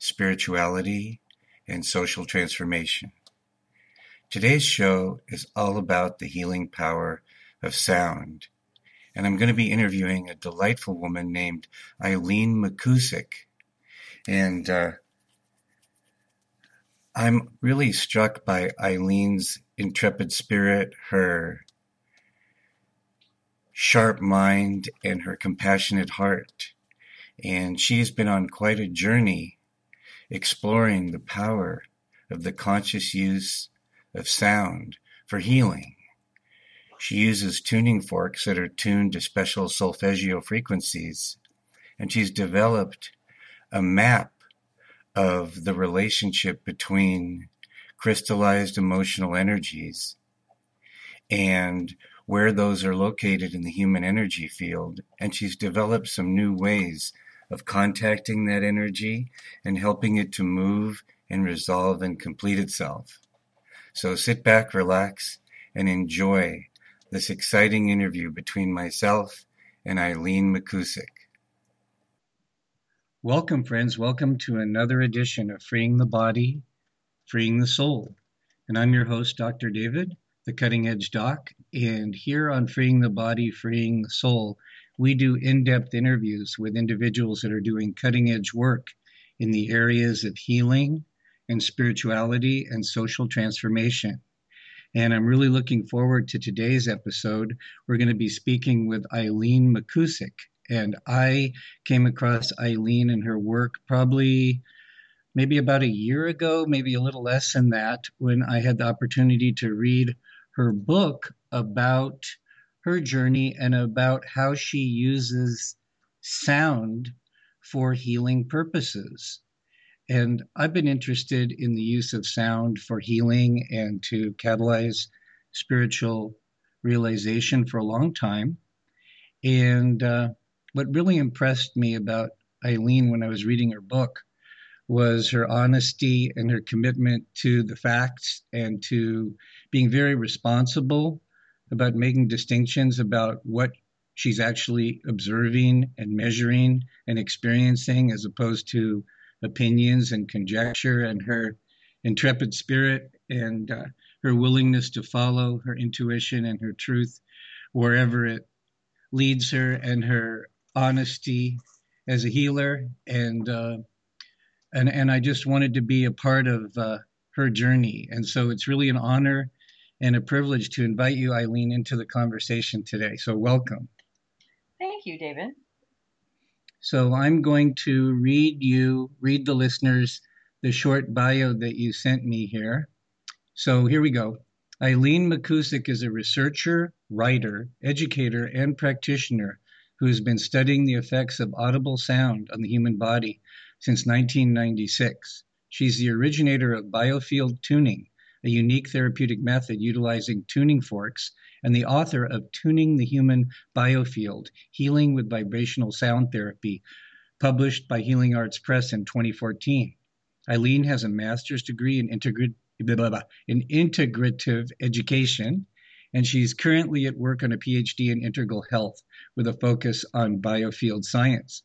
spirituality, and social transformation. Today's show is all about the healing power of sound, and I'm going to be interviewing a delightful woman named Eileen McKusick. And uh, I'm really struck by Eileen's intrepid spirit, her sharp mind, and her compassionate heart. And she's been on quite a journey exploring the power of the conscious use of sound for healing. She uses tuning forks that are tuned to special solfeggio frequencies, and she's developed a map of the relationship between crystallized emotional energies and where those are located in the human energy field. And she's developed some new ways of contacting that energy and helping it to move and resolve and complete itself. So sit back, relax, and enjoy this exciting interview between myself and Eileen McKusick. Welcome, friends. Welcome to another edition of Freeing the Body, Freeing the Soul. And I'm your host, Dr. David, the Cutting Edge Doc. And here on Freeing the Body, Freeing the Soul, we do in depth interviews with individuals that are doing cutting edge work in the areas of healing and spirituality and social transformation. And I'm really looking forward to today's episode. We're going to be speaking with Eileen McKusick. And I came across Eileen and her work probably maybe about a year ago, maybe a little less than that, when I had the opportunity to read her book about her journey and about how she uses sound for healing purposes. And I've been interested in the use of sound for healing and to catalyze spiritual realization for a long time. And uh, what really impressed me about Eileen when I was reading her book was her honesty and her commitment to the facts and to being very responsible about making distinctions about what she's actually observing and measuring and experiencing as opposed to opinions and conjecture and her intrepid spirit and uh, her willingness to follow her intuition and her truth wherever it leads her and her honesty as a healer, and uh, and and I just wanted to be a part of uh, her journey, and so it's really an honor and a privilege to invite you, Eileen, into the conversation today. So welcome. Thank you, David. So I'm going to read you, read the listeners, the short bio that you sent me here. So here we go. Eileen McKusick is a researcher, writer, educator, and practitioner who has been studying the effects of audible sound on the human body since 1996. She's the originator of biofield tuning, a unique therapeutic method utilizing tuning forks, and the author of Tuning the Human Biofield Healing with Vibrational Sound Therapy, published by Healing Arts Press in 2014. Eileen has a master's degree in, integra- in integrative education and she's currently at work on a PhD in integral health with a focus on biofield science.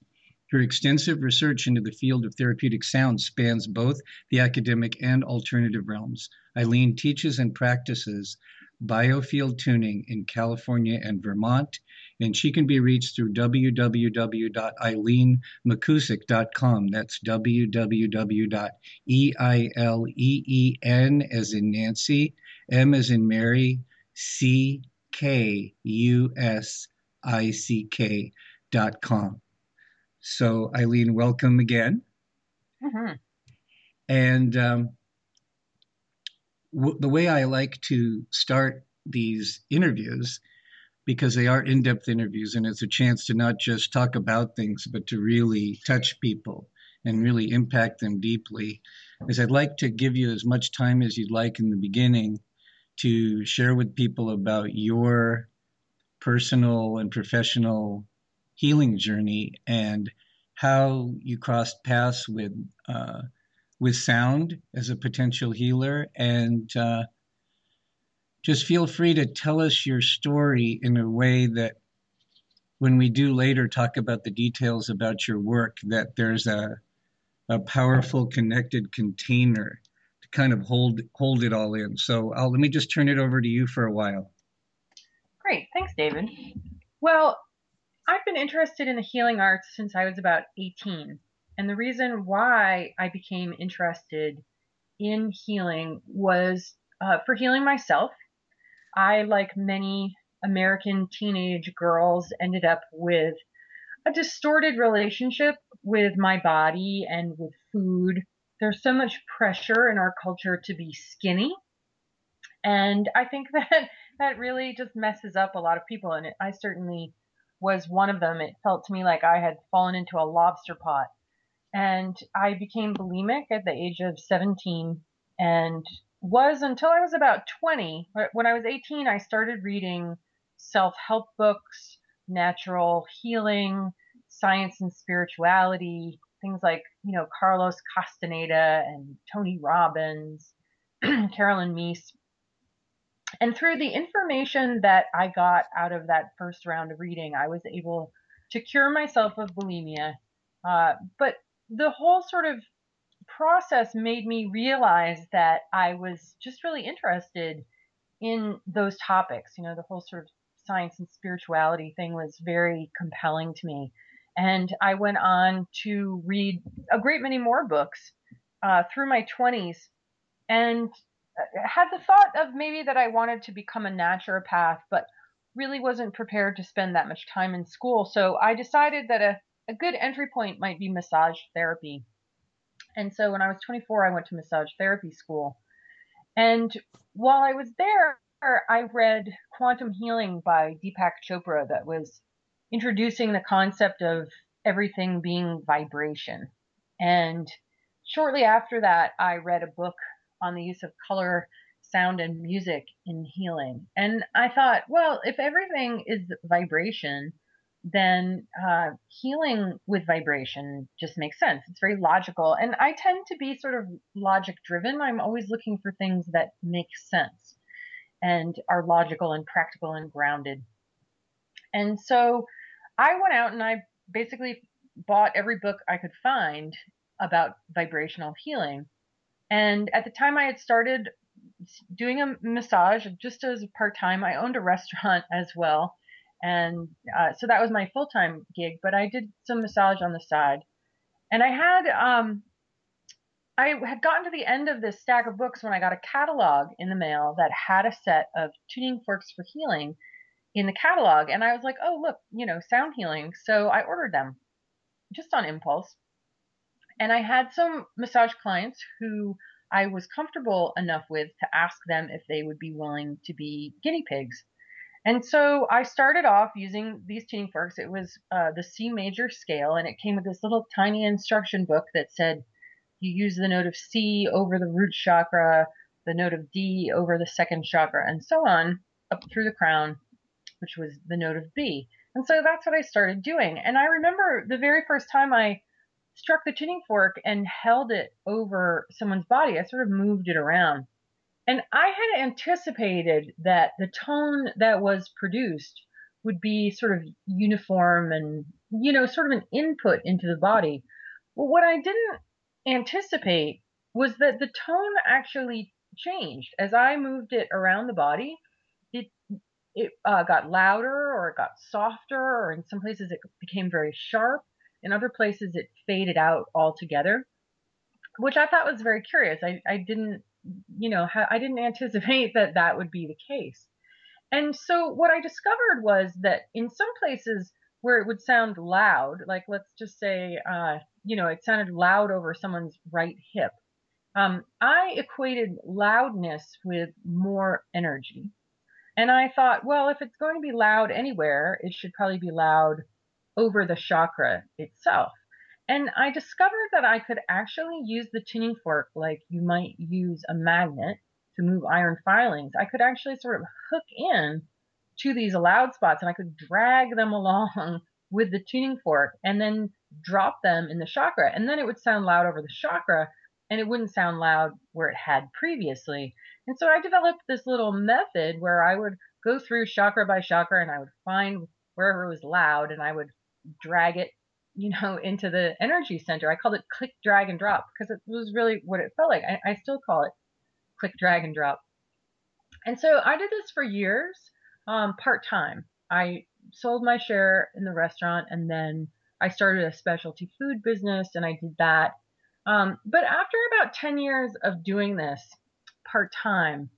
Her extensive research into the field of therapeutic sound spans both the academic and alternative realms. Eileen teaches and practices biofield tuning in California and Vermont, and she can be reached through www.eileenmckusick.com. That's www.e-i-l-e-e-n as in Nancy, M as in Mary, C K U S I C K dot com. So, Eileen, welcome again. Mm-hmm. And um, w- the way I like to start these interviews, because they are in depth interviews and it's a chance to not just talk about things, but to really touch people and really impact them deeply. Is I'd like to give you as much time as you'd like in the beginning to share with people about your personal and professional healing journey and how you crossed paths with uh, with sound as a potential healer and uh, just feel free to tell us your story in a way that when we do later talk about the details about your work that there's a a powerful connected container to kind of hold hold it all in so I'll, let me just turn it over to you for a while Great. Thanks, David. Well, I've been interested in the healing arts since I was about 18. And the reason why I became interested in healing was uh, for healing myself. I, like many American teenage girls, ended up with a distorted relationship with my body and with food. There's so much pressure in our culture to be skinny. And I think that that really just messes up a lot of people. And I certainly was one of them. It felt to me like I had fallen into a lobster pot. And I became bulimic at the age of 17 and was until I was about 20. When I was 18, I started reading self help books, natural healing, science and spirituality, things like, you know, Carlos Castaneda and Tony Robbins, Carolyn Myss. And through the information that I got out of that first round of reading, I was able to cure myself of bulimia. Uh, but the whole sort of process made me realize that I was just really interested in those topics. You know, the whole sort of science and spirituality thing was very compelling to me. And I went on to read a great many more books uh, through my 20s. And had the thought of maybe that I wanted to become a naturopath, but really wasn't prepared to spend that much time in school. So I decided that a, a good entry point might be massage therapy. And so when I was 24, I went to massage therapy school. And while I was there, I read Quantum Healing by Deepak Chopra that was introducing the concept of everything being vibration. And shortly after that, I read a book on the use of color, sound, and music in healing. And I thought, well, if everything is vibration, then uh, healing with vibration just makes sense. It's very logical. And I tend to be sort of logic driven. I'm always looking for things that make sense and are logical and practical and grounded. And so I went out and I basically bought every book I could find about vibrational healing. And at the time I had started doing a massage just as part time, I owned a restaurant as well. And uh, so that was my full time gig, but I did some massage on the side. And I had, um, I had gotten to the end of this stack of books when I got a catalog in the mail that had a set of tuning forks for healing in the catalog. And I was like, oh, look, you know, sound healing. So I ordered them just on impulse. And I had some massage clients who I was comfortable enough with to ask them if they would be willing to be guinea pigs. And so I started off using these tuning forks. It was uh, the C major scale, and it came with this little tiny instruction book that said you use the note of C over the root chakra, the note of D over the second chakra, and so on up through the crown, which was the note of B. And so that's what I started doing. And I remember the very first time I struck the tuning fork and held it over someone's body. I sort of moved it around. And I had anticipated that the tone that was produced would be sort of uniform and, you know, sort of an input into the body. Well, what I didn't anticipate was that the tone actually changed as I moved it around the body. It it uh, got louder or it got softer, or in some places it became very sharp. In other places, it faded out altogether, which I thought was very curious. I, I didn't, you know, ha- I didn't anticipate that that would be the case. And so what I discovered was that in some places where it would sound loud, like let's just say, uh, you know, it sounded loud over someone's right hip. Um, I equated loudness with more energy. And I thought, well, if it's going to be loud anywhere, it should probably be loud over the chakra itself. And I discovered that I could actually use the tuning fork like you might use a magnet to move iron filings. I could actually sort of hook in to these loud spots and I could drag them along with the tuning fork and then drop them in the chakra. And then it would sound loud over the chakra and it wouldn't sound loud where it had previously. And so I developed this little method where I would go through chakra by chakra and I would find wherever it was loud and I would drag it, you know, into the energy center. I called it click, drag, and drop because it was really what it felt like. I, I still call it click, drag, and drop. And so I did this for years, um, part time. I sold my share in the restaurant and then I started a specialty food business and I did that. Um, but after about 10 years of doing this part time,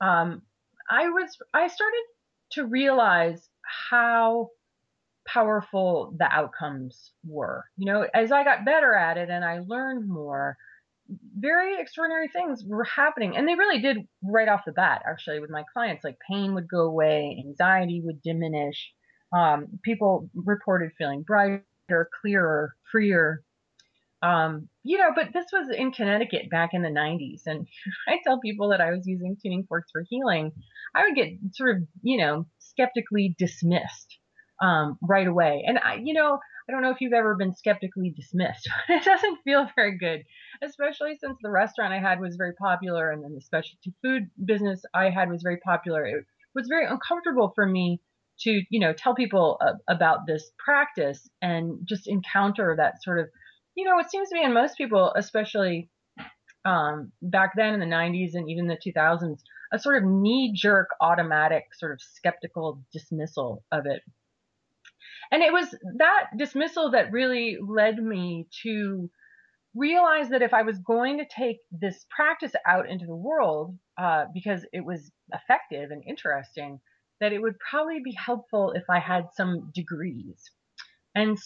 um, I was I started to realize how powerful the outcomes were. You know, as I got better at it and I learned more, very extraordinary things were happening. And they really did right off the bat, actually, with my clients. Like pain would go away, anxiety would diminish. Um, people reported feeling brighter, clearer, freer. Um, you know, but this was in Connecticut back in the 90s. And I tell people that I was using tuning forks for healing. I would get sort of, you know, skeptically dismissed um, right away. And I, you know, I don't know if you've ever been skeptically dismissed, it doesn't feel very good, especially since the restaurant I had was very popular and then the specialty food business I had was very popular. It was very uncomfortable for me to, you know, tell people uh, about this practice and just encounter that sort of, you know, it seems to be in most people, especially um, back then in the 90s and even the 2000s, a sort of knee jerk, automatic, sort of skeptical dismissal of it. And it was that dismissal that really led me to realize that if I was going to take this practice out into the world, uh, because it was effective and interesting, that it would probably be helpful if I had some degrees. And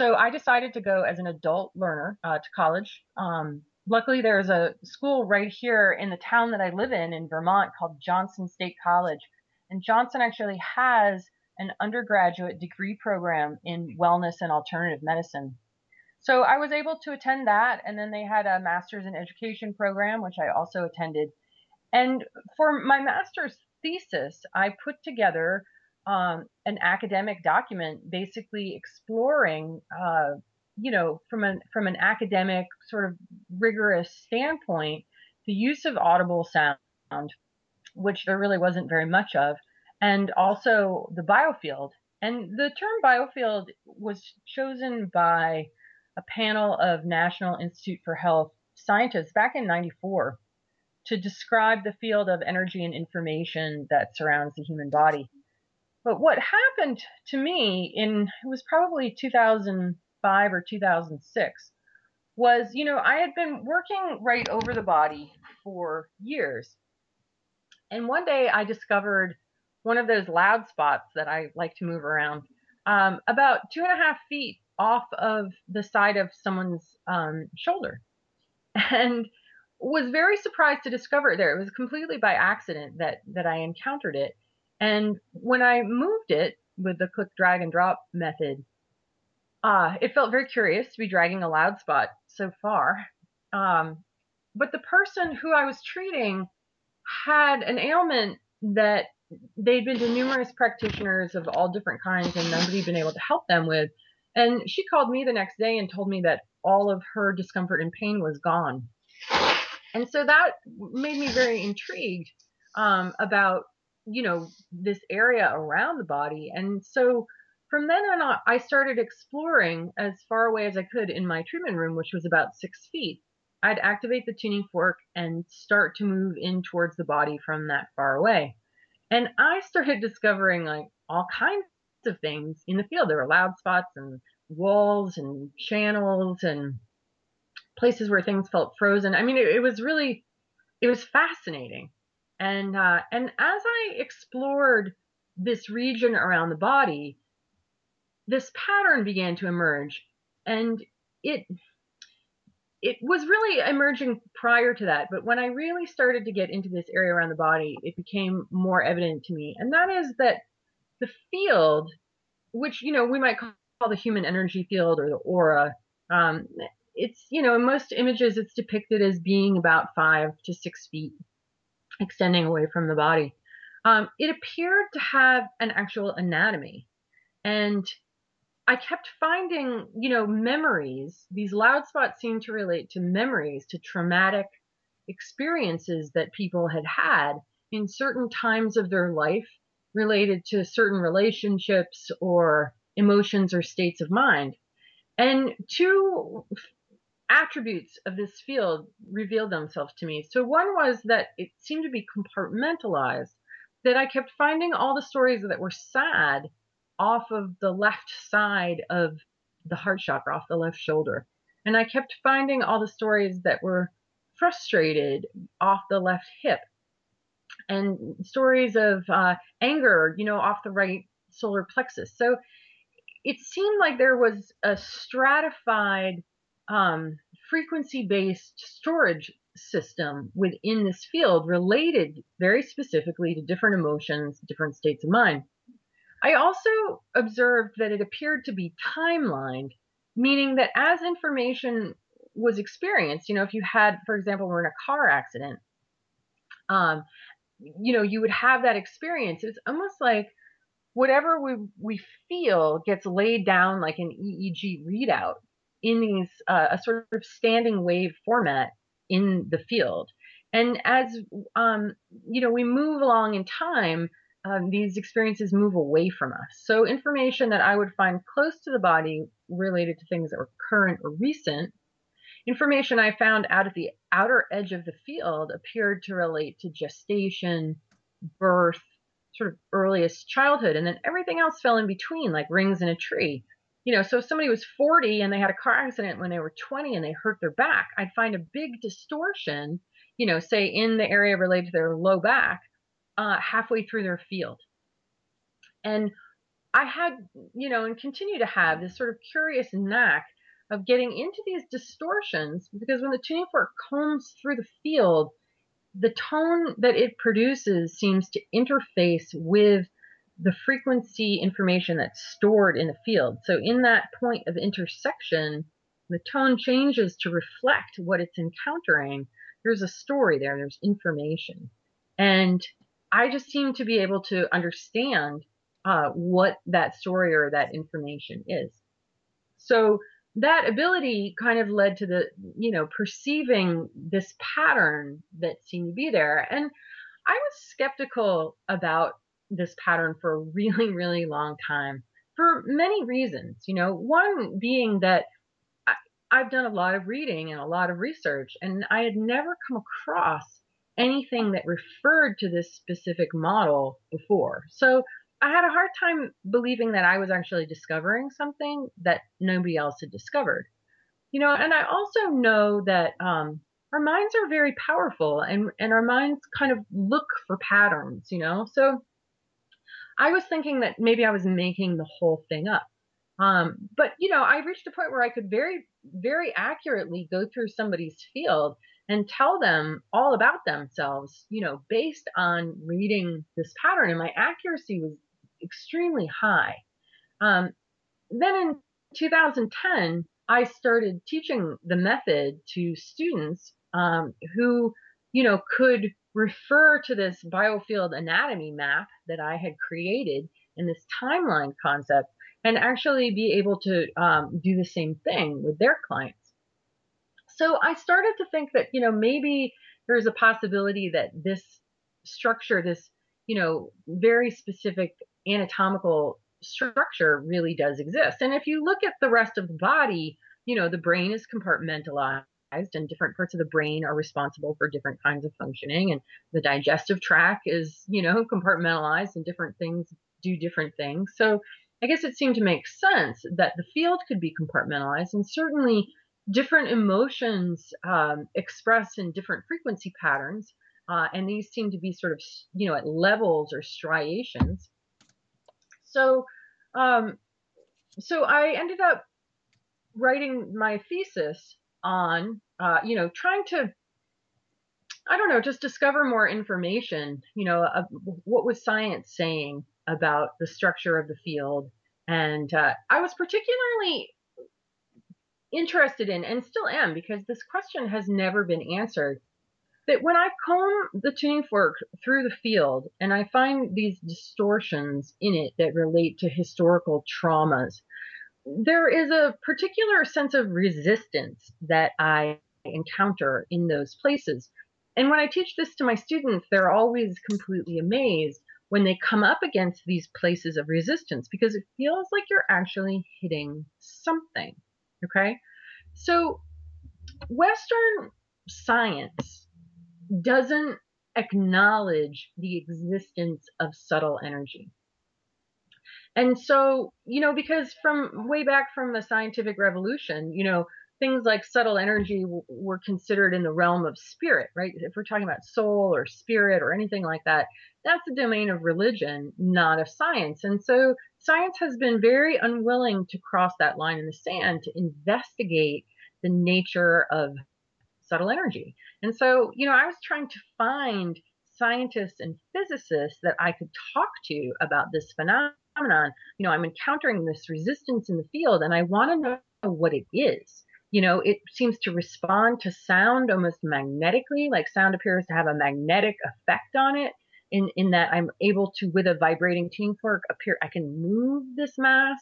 so I decided to go as an adult learner uh, to college. Um, luckily, there's a school right here in the town that I live in, in Vermont, called Johnson State College. And Johnson actually has an undergraduate degree program in wellness and alternative medicine. So I was able to attend that. And then they had a master's in education program, which I also attended. And for my master's thesis, I put together um, an academic document basically exploring, uh, you know, from an, from an academic sort of rigorous standpoint, the use of audible sound, which there really wasn't very much of, and also the biofield. And the term biofield was chosen by a panel of National Institute for Health scientists back in 94 to describe the field of energy and information that surrounds the human body. But what happened to me in it was probably 2005 or 2006 was, you know, I had been working right over the body for years. And one day I discovered one of those loud spots that I like to move around, um, about two and a half feet off of the side of someone's um, shoulder. And was very surprised to discover it there. It was completely by accident that that I encountered it. And when I moved it with the click drag and drop method, uh, it felt very curious to be dragging a loud spot so far. Um, but the person who I was treating had an ailment that they'd been to numerous practitioners of all different kinds and nobody been able to help them with. And she called me the next day and told me that all of her discomfort and pain was gone. And so that made me very intrigued um, about, you know, this area around the body. And so from then on, I started exploring as far away as I could in my treatment room, which was about six feet. I'd activate the tuning fork and start to move in towards the body from that far away. And I started discovering like all kinds of things in the field. There were loud spots and walls and channels and places where things felt frozen. I mean, it, it was really, it was fascinating. And uh, and as I explored this region around the body, this pattern began to emerge, and it it was really emerging prior to that, but when I really started to get into this area around the body, it became more evident to me. And that is that the field, which, you know, we might call the human energy field or the aura, Um, it's, you know, in most images, it's depicted as being about five to six feet, extending away from the body. Um, it appeared to have an actual anatomy. And I kept finding, you know, memories. These loud spots seemed to relate to memories, to traumatic experiences that people had had in certain times of their life related to certain relationships or emotions or states of mind. And two attributes of this field revealed themselves to me. So one was that it seemed to be compartmentalized, that I kept finding all the stories that were sad off of the left side of the heart chakra, off the left shoulder. And I kept finding all the stories that were frustrated off the left hip and stories of uh, anger, you know, off the right solar plexus. So it seemed like there was a stratified um, frequency based storage system within this field related very specifically to different emotions, different states of mind. I also observed that it appeared to be timelined, meaning that as information was experienced, you know, if you had, for example, were in a car accident, um, you know, you would have that experience. It's almost like whatever we we feel gets laid down like an EEG readout in these uh, a sort of standing wave format in the field. And as um, you know, we move along in time, um, these experiences move away from us. So information that I would find close to the body related to things that were current or recent, information I found out at the outer edge of the field appeared to relate to gestation, birth, sort of earliest childhood, and then everything else fell in between, like rings in a tree. You know, so if somebody was 40 and they had a car accident when they were 20 and they hurt their back, I'd find a big distortion, you know, say in the area related to their low back, uh, halfway through their field. And I had, you know, and continue to have this sort of curious knack of getting into these distortions because when the tuning fork combs through the field, the tone that it produces seems to interface with the frequency information that's stored in the field. So in that point of intersection, the tone changes to reflect what it's encountering. There's a story there, there's information. And I just seem to be able to understand uh, what that story or that information is. So that ability kind of led to the, you know, perceiving this pattern that seemed to be there. And I was skeptical about this pattern for a really, really long time for many reasons. You know, one being that I, I've done a lot of reading and a lot of research, and I had never come across anything that referred to this specific model before. So I had a hard time believing that I was actually discovering something that nobody else had discovered. You know, and I also know that um, our minds are very powerful and, and our minds kind of look for patterns, you know. So I was thinking that maybe I was making the whole thing up. Um, but you know, I reached a point where I could very, very accurately go through somebody's field and tell them all about themselves, you know, based on reading this pattern. And my accuracy was extremely high. Um, then in 2010, I started teaching the method to students um, who, you know, could refer to this biofield anatomy map that I had created in this timeline concept and actually be able to um, do the same thing with their clients. So I started to think that, you know, maybe there's a possibility that this structure, this, you know, very specific anatomical structure really does exist. And if you look at the rest of the body, you know, the brain is compartmentalized and different parts of the brain are responsible for different kinds of functioning. And the digestive tract is you know compartmentalized and different things do different things. So i guess it seemed to make sense that the field could be compartmentalized. And certainly different emotions um, expressed in different frequency patterns uh, and these seem to be sort of you know at levels or striations so um, so i ended up writing my thesis on, uh, you know, trying to, I don't know, just discover more information, you know, of what was science saying about the structure of the field. And uh, I was particularly interested in and still am because this question has never been answered. That when I comb the tuning fork through the field and I find these distortions in it that relate to historical traumas, there is a particular sense of resistance that I encounter in those places. And when I teach this to my students, they're always completely amazed when they come up against these places of resistance because it feels like you're actually hitting something. Okay. So, Western science doesn't acknowledge the existence of subtle energy. And so, you know, because from way back from the scientific revolution, you know, things like subtle energy w- were considered in the realm of spirit, right? If we're talking about soul or spirit or anything like that, that's the domain of religion, not of science. And so science has been very unwilling to cross that line in the sand to investigate the nature of subtle energy. And so, you know, I was trying to find scientists and physicists that I could talk to about this phenomenon. You know, I'm encountering this resistance in the field and I want to know what it is you know, it seems to respond to sound almost magnetically, like sound appears to have a magnetic effect on it. In, in that I'm able to, with a vibrating tuning fork, appear I can move this mass.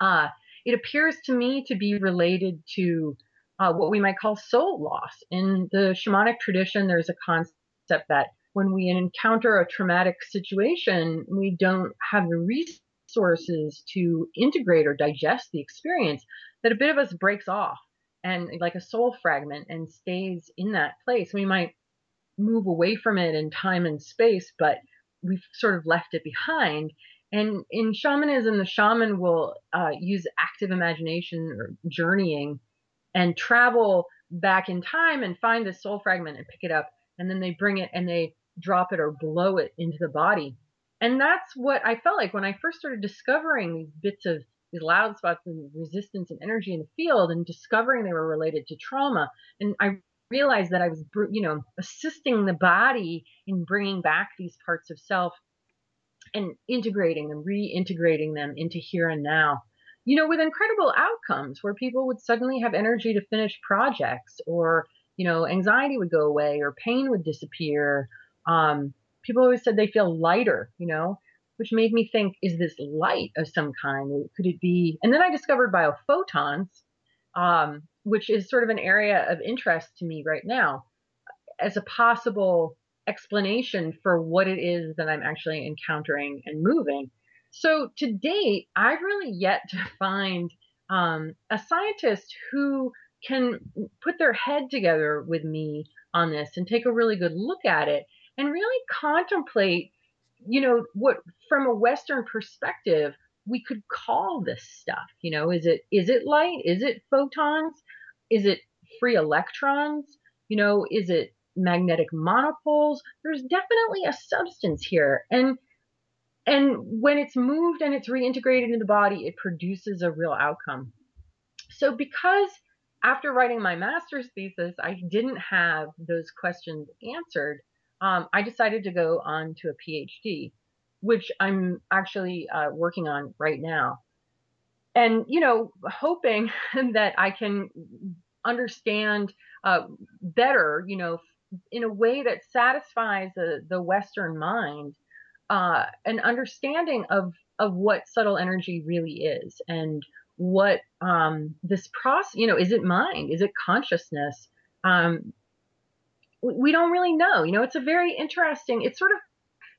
Uh, it appears to me to be related to uh, what we might call soul loss. In the shamanic tradition, there's a concept that when we encounter a traumatic situation, we don't have the resources to integrate or digest the experience that a bit of us breaks off and like a soul fragment and stays in that place. We might move away from it in time and space, but we've sort of left it behind. And in shamanism, the shaman will uh, use active imagination or journeying and travel back in time and find the soul fragment and pick it up. And then they bring it and they drop it or blow it into the body. And that's what I felt like when I first started discovering these bits of these loud spots and resistance and energy in the field and discovering they were related to trauma. And I realized that I was, you know, assisting the body in bringing back these parts of self and integrating them, reintegrating them into here and now. You know, with incredible outcomes where people would suddenly have energy to finish projects or, you know, anxiety would go away or pain would disappear. Um, people always said they feel lighter, you know, which made me think, is this light of some kind? Could it be? And then I discovered biophotons, um, which is sort of an area of interest to me right now as a possible explanation for what it is that I'm actually encountering and moving. So to date, I've really yet to find um, a scientist who can put their head together with me on this and take a really good look at it and really contemplate you know what from a western perspective we could call this stuff you know is it is it light? Is it photons? Is it free electrons? You know is it magnetic monopoles? There's definitely a substance here and and when it's moved and it's reintegrated into the body it produces a real outcome. So because after writing my master's thesis i didn't have those questions answered um, I decided to go on to a PhD, which I'm actually uh, working on right now. And, you know, hoping that I can understand uh, better, you know, in a way that satisfies the, the Western mind, uh, an understanding of, of what subtle energy really is and what um, this process, you know, is it mind? Is it consciousness? Um, we don't really know. You know, it's a very interesting, it's sort of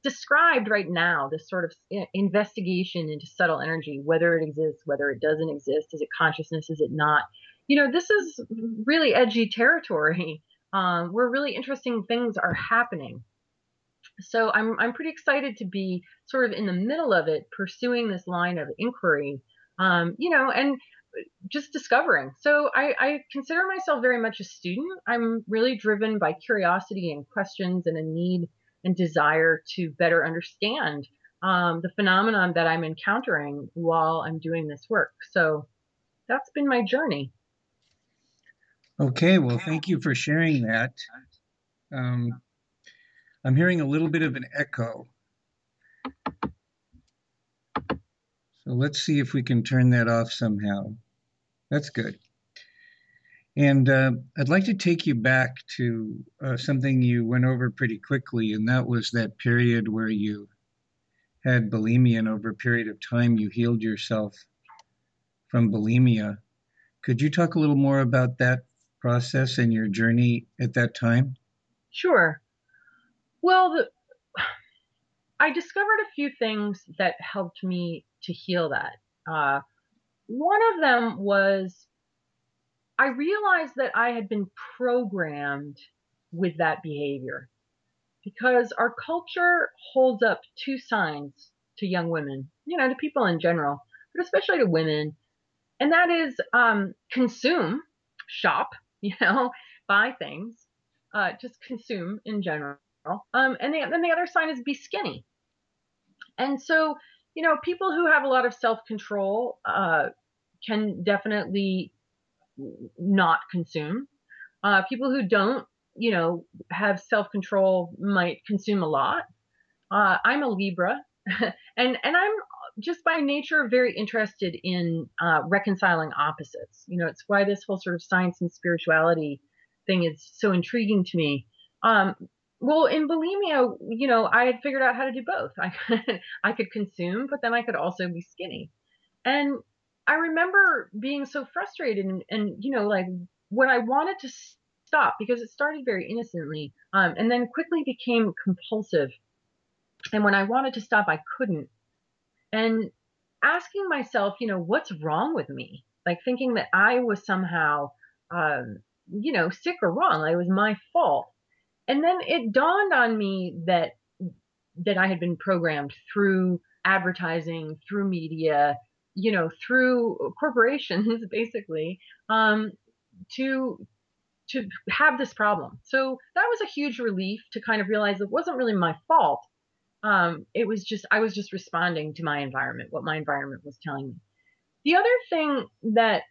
described right now, this sort of investigation into subtle energy, whether it exists, whether it doesn't exist, is it consciousness, is it not? You know, this is really edgy territory um, where really interesting things are happening. So I'm I'm pretty excited to be sort of in the middle of it, pursuing this line of inquiry. Um, you know, and just discovering. So I, I, consider myself very much a student. I'm really driven by curiosity and questions and a need and desire to better understand um, the phenomenon that I'm encountering while I'm doing this work. So that's been my journey. Okay, well, thank you for sharing that. Um, I'm hearing a little bit of an echo. Let's see if we can turn that off somehow. That's good. And uh, I'd like to take you back to uh, something you went over pretty quickly, and that was that period where you had bulimia, and over a period of time you healed yourself from bulimia. Could you talk a little more about that process and your journey at that time? Sure. Well, the, I discovered a few things that helped me to heal that. Uh, one of them was I realized that I had been programmed with that behavior because our culture holds up two signs to young women, you know, to people in general, but especially to women. And that is um, consume, shop, you know, buy things, uh, just consume in general. Um, and then the other sign is be skinny. And so, you know, people who have a lot of self control uh, can definitely not consume. Uh, people who don't, you know, have self control might consume a lot. Uh, I'm a Libra, and and I'm just by nature very interested in uh, reconciling opposites. You know, it's why this whole sort of science and spirituality thing is so intriguing to me. Um, well, in bulimia, you know, I had figured out how to do both. I could, I could consume, but then I could also be skinny. And I remember being so frustrated and, and you know, like when I wanted to stop because it started very innocently, um, and then quickly became compulsive. And when I wanted to stop, I couldn't. And asking myself, you know, what's wrong with me? Like thinking that I was somehow, um, you know, sick or wrong. Like it was my fault. And then it dawned on me that that I had been programmed through advertising, through media, you know, through corporations basically, um, to to have this problem. So that was a huge relief to kind of realize it wasn't really my fault. Um, it was just I was just responding to my environment, what my environment was telling me. The other thing that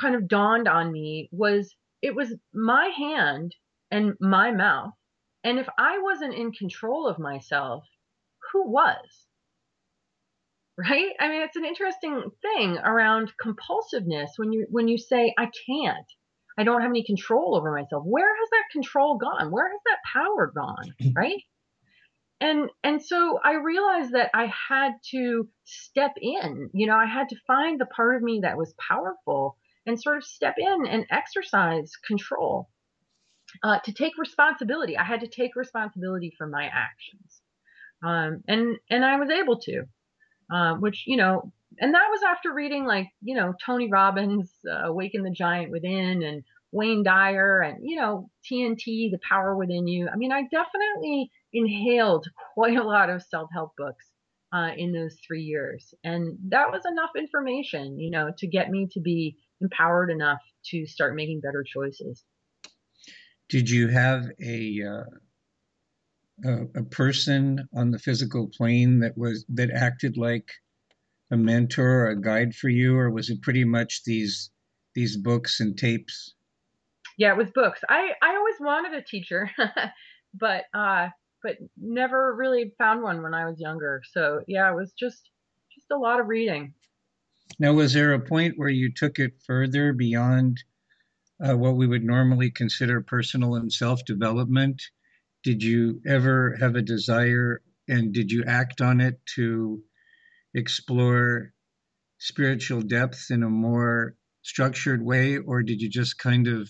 kind of dawned on me was it was my hand and my mouth. And if I wasn't in control of myself, who was? right? I mean, it's an interesting thing around compulsiveness when you when you say I can't, I don't have any control over myself. Where has that control gone? Where has that power gone, right? And and so I realized that I had to step in. You know, I had to find the part of me that was powerful and sort of step in and exercise control. Uh, to take responsibility, I had to take responsibility for my actions, um, and and I was able to. Um, which you know, and that was after reading like you know Tony Robbins, uh, Awaken the Giant Within, and Wayne Dyer, and you know TNT, The Power Within You. I mean, I definitely inhaled quite a lot of self-help books uh, in those three years, and that was enough information, you know, to get me to be empowered enough to start making better choices. Did you have a uh, a, a person on the physical plane that was that acted like a mentor or a guide for you, or was it pretty much these these books and tapes? Yeah, it was books. I I always wanted a teacher, but uh, but never really found one when I was younger. So yeah, it was just just a lot of reading. Now, was there a point where you took it further beyond uh, what we would normally consider personal and self development? did you ever have a desire and did you act on it to explore spiritual depth in a more structured way or did you just kind of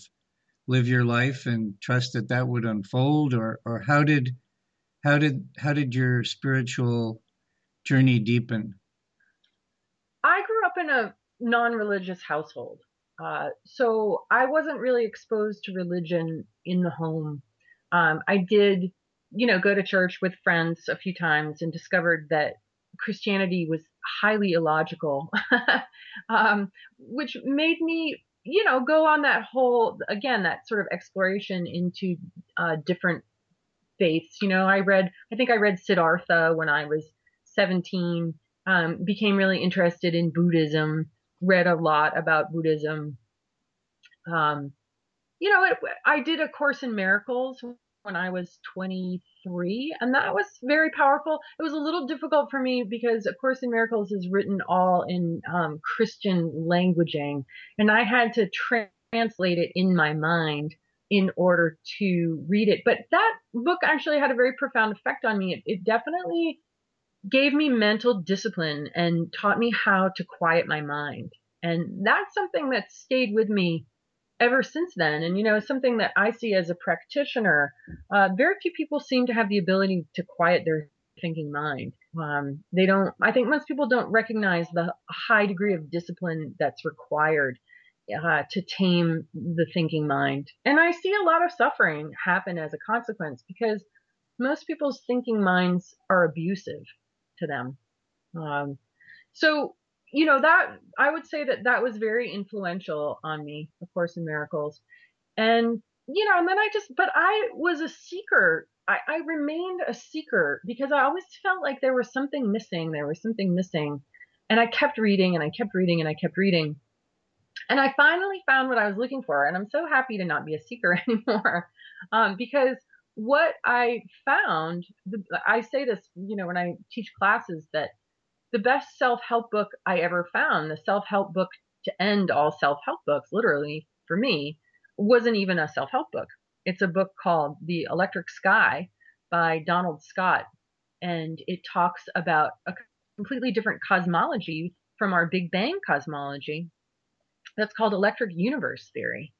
live your life and trust that that would unfold? Or or how did how did how did your spiritual journey deepen? I grew up in a non-religious household uh, so i wasn't really exposed to religion in the home um, I did, you know, go to church with friends a few times and discovered that Christianity was highly illogical, um, which made me, you know, go on that whole, again, that sort of exploration into uh, different faiths. You know, I read, I think I read Siddhartha when I was 17, um, became really interested in Buddhism, read a lot about Buddhism. Um, you know, it, I did a course in miracles when I was 23, and that was very powerful. It was a little difficult for me because A Course in Miracles is written all in um, Christian languaging, and I had to translate it in my mind in order to read it. But that book actually had a very profound effect on me. It, it definitely gave me mental discipline and taught me how to quiet my mind. And that's something that stayed with me ever since then. And, you know, something that I see as a practitioner, uh, very few people seem to have the ability to quiet their thinking mind. Um, they don't, I think most people don't recognize the high degree of discipline that's required uh, to tame the thinking mind. And I see a lot of suffering happen as a consequence because most people's thinking minds are abusive to them. Um, so, you know, that I would say that that was very influential on me, of Course in Miracles. And, you know, and then I just, but I was a seeker. I, I remained a seeker because I always felt like there was something missing. There was something missing. And I kept reading and I kept reading and I kept reading. And I finally found what I was looking for. And I'm so happy to not be a seeker anymore um, because what I found, I say this, you know, when I teach classes, that the best self help book I ever found, the self help book to end all self help books, literally for me, wasn't even a self help book. It's a book called The Electric Sky by Donald Scott. And it talks about a completely different cosmology from our Big Bang cosmology. That's called electric universe theory.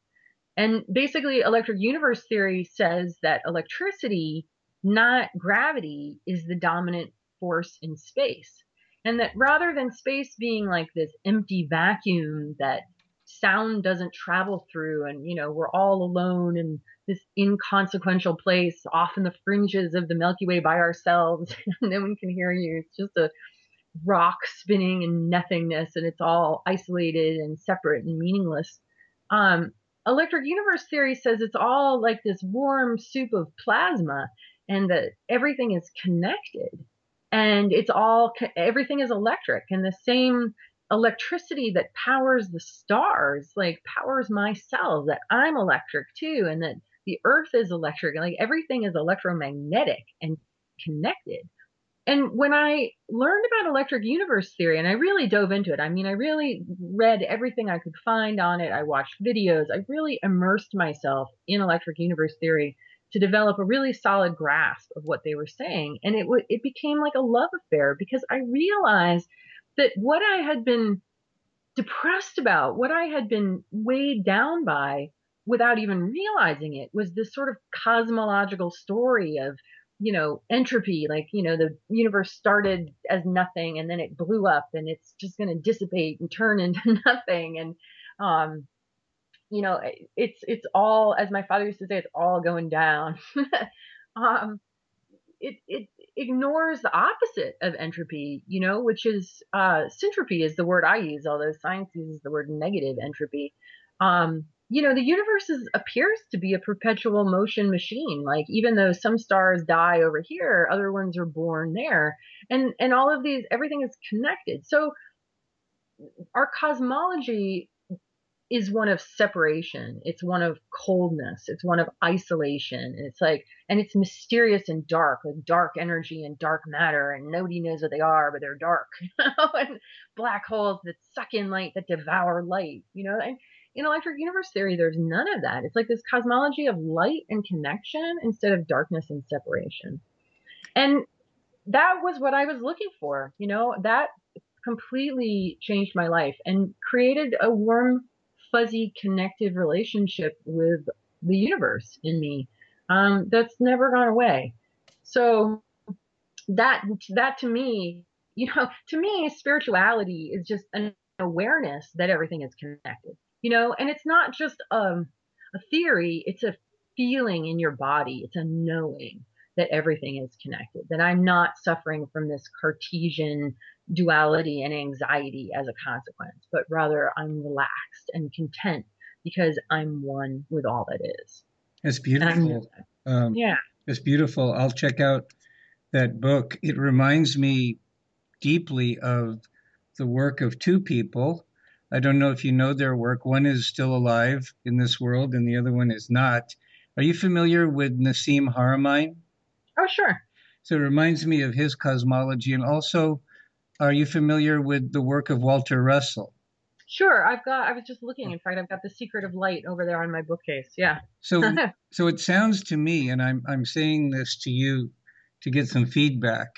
And basically, electric universe theory says that electricity, not gravity, is the dominant force in space. And that rather than space being like this empty vacuum that sound doesn't travel through and you know we're all alone in this inconsequential place off in the fringes of the milky way by ourselves no one can hear you it's just a rock spinning in nothingness and it's all isolated and separate and meaningless um, electric universe theory says it's all like this warm soup of plasma and that everything is connected. And it's all everything is electric and the same electricity that powers the stars like powers my cells that i'm electric too and that the earth is electric like everything is electromagnetic and connected and when I learned about electric universe theory, and I really dove into it, I mean, I really read everything I could find on it. I watched videos. I really immersed myself in electric universe theory to develop a really solid grasp of what they were saying. And it w- it became like a love affair because I realized that what I had been depressed about, what I had been weighed down by without even realizing it, was this sort of cosmological story of you know, entropy, like, you know, the universe started as nothing and then it blew up and it's just going to dissipate and turn into nothing. And, um, you know, it's, it's all, as my father used to say, it's all going down. um, it, it ignores the opposite of entropy, you know, which is, uh, syntropy is the word I use, although science uses the word negative entropy. Um, you know, the universe is, appears to be a perpetual motion machine. Like even though some stars die over here, other ones are born there. And and all of these everything is connected. So our cosmology is one of separation. It's one of coldness. It's one of isolation. And it's like, and it's mysterious and dark, with dark energy and dark matter, and nobody knows what they are, but they're dark. and black holes that suck in light, that devour light. You know, and in electric universe theory, there's none of that. It's like this cosmology of light and connection instead of darkness and separation. And that was what I was looking for. You know, that completely changed my life and created a warm, fuzzy, connective relationship with the universe in me um, that's never gone away. So that that to me, you know, to me, spirituality is just an awareness that everything is connected you know, and it's not just um, a theory, it's a feeling in your body, it's a knowing that everything is connected, that I'm not suffering from this Cartesian duality and anxiety as a consequence, but rather I'm relaxed and content because I'm one with all that is. It's beautiful. Um, yeah. It's beautiful. I'll check out that book. It reminds me deeply of the work of two people I don't know if you know their work. One is still alive in this world, and the other one is not. Are you familiar with Nassim Haramein? Oh, sure. So it reminds me of his cosmology. And also, are you familiar with the work of Walter Russell? Sure, I've got. I was just looking. In fact, I've got the Secret of Light over there on my bookcase. Yeah. So, so it sounds to me, and I'm I'm saying this to you to get some feedback.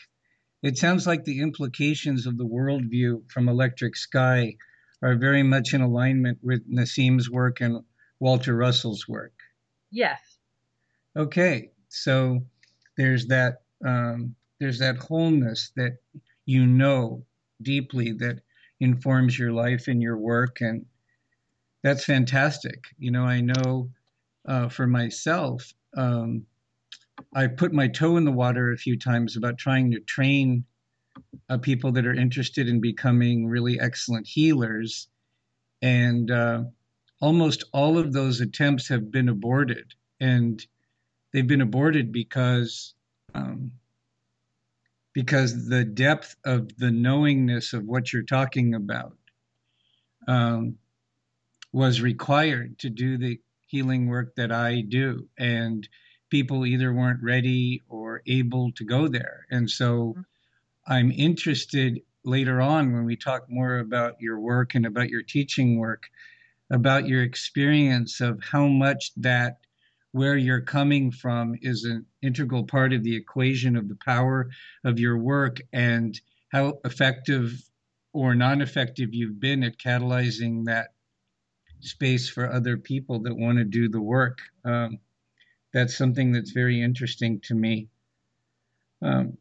It sounds like the implications of the worldview from Electric Sky are very much in alignment with Nassim's work and Walter Russell's work. Yes. Okay, so there's that um, there's that wholeness that you know deeply that informs your life and your work and that's fantastic you know i know uh, for myself um, i put my toe in the water a few times about trying to train uh, people that are interested in becoming really excellent healers and uh, almost all of those attempts have been aborted and they've been aborted because um, because the depth of the knowingness of what you're talking about um, was required to do the healing work that I do. And people either weren't ready or able to go there. And so I'm interested later on when we talk more about your work and about your teaching work, about your experience of how much that where you're coming from is an integral part of the equation of the power of your work and how effective or non effective you've been at catalyzing that space for other people that want to do the work. Um, that's something that's very interesting to me. Um,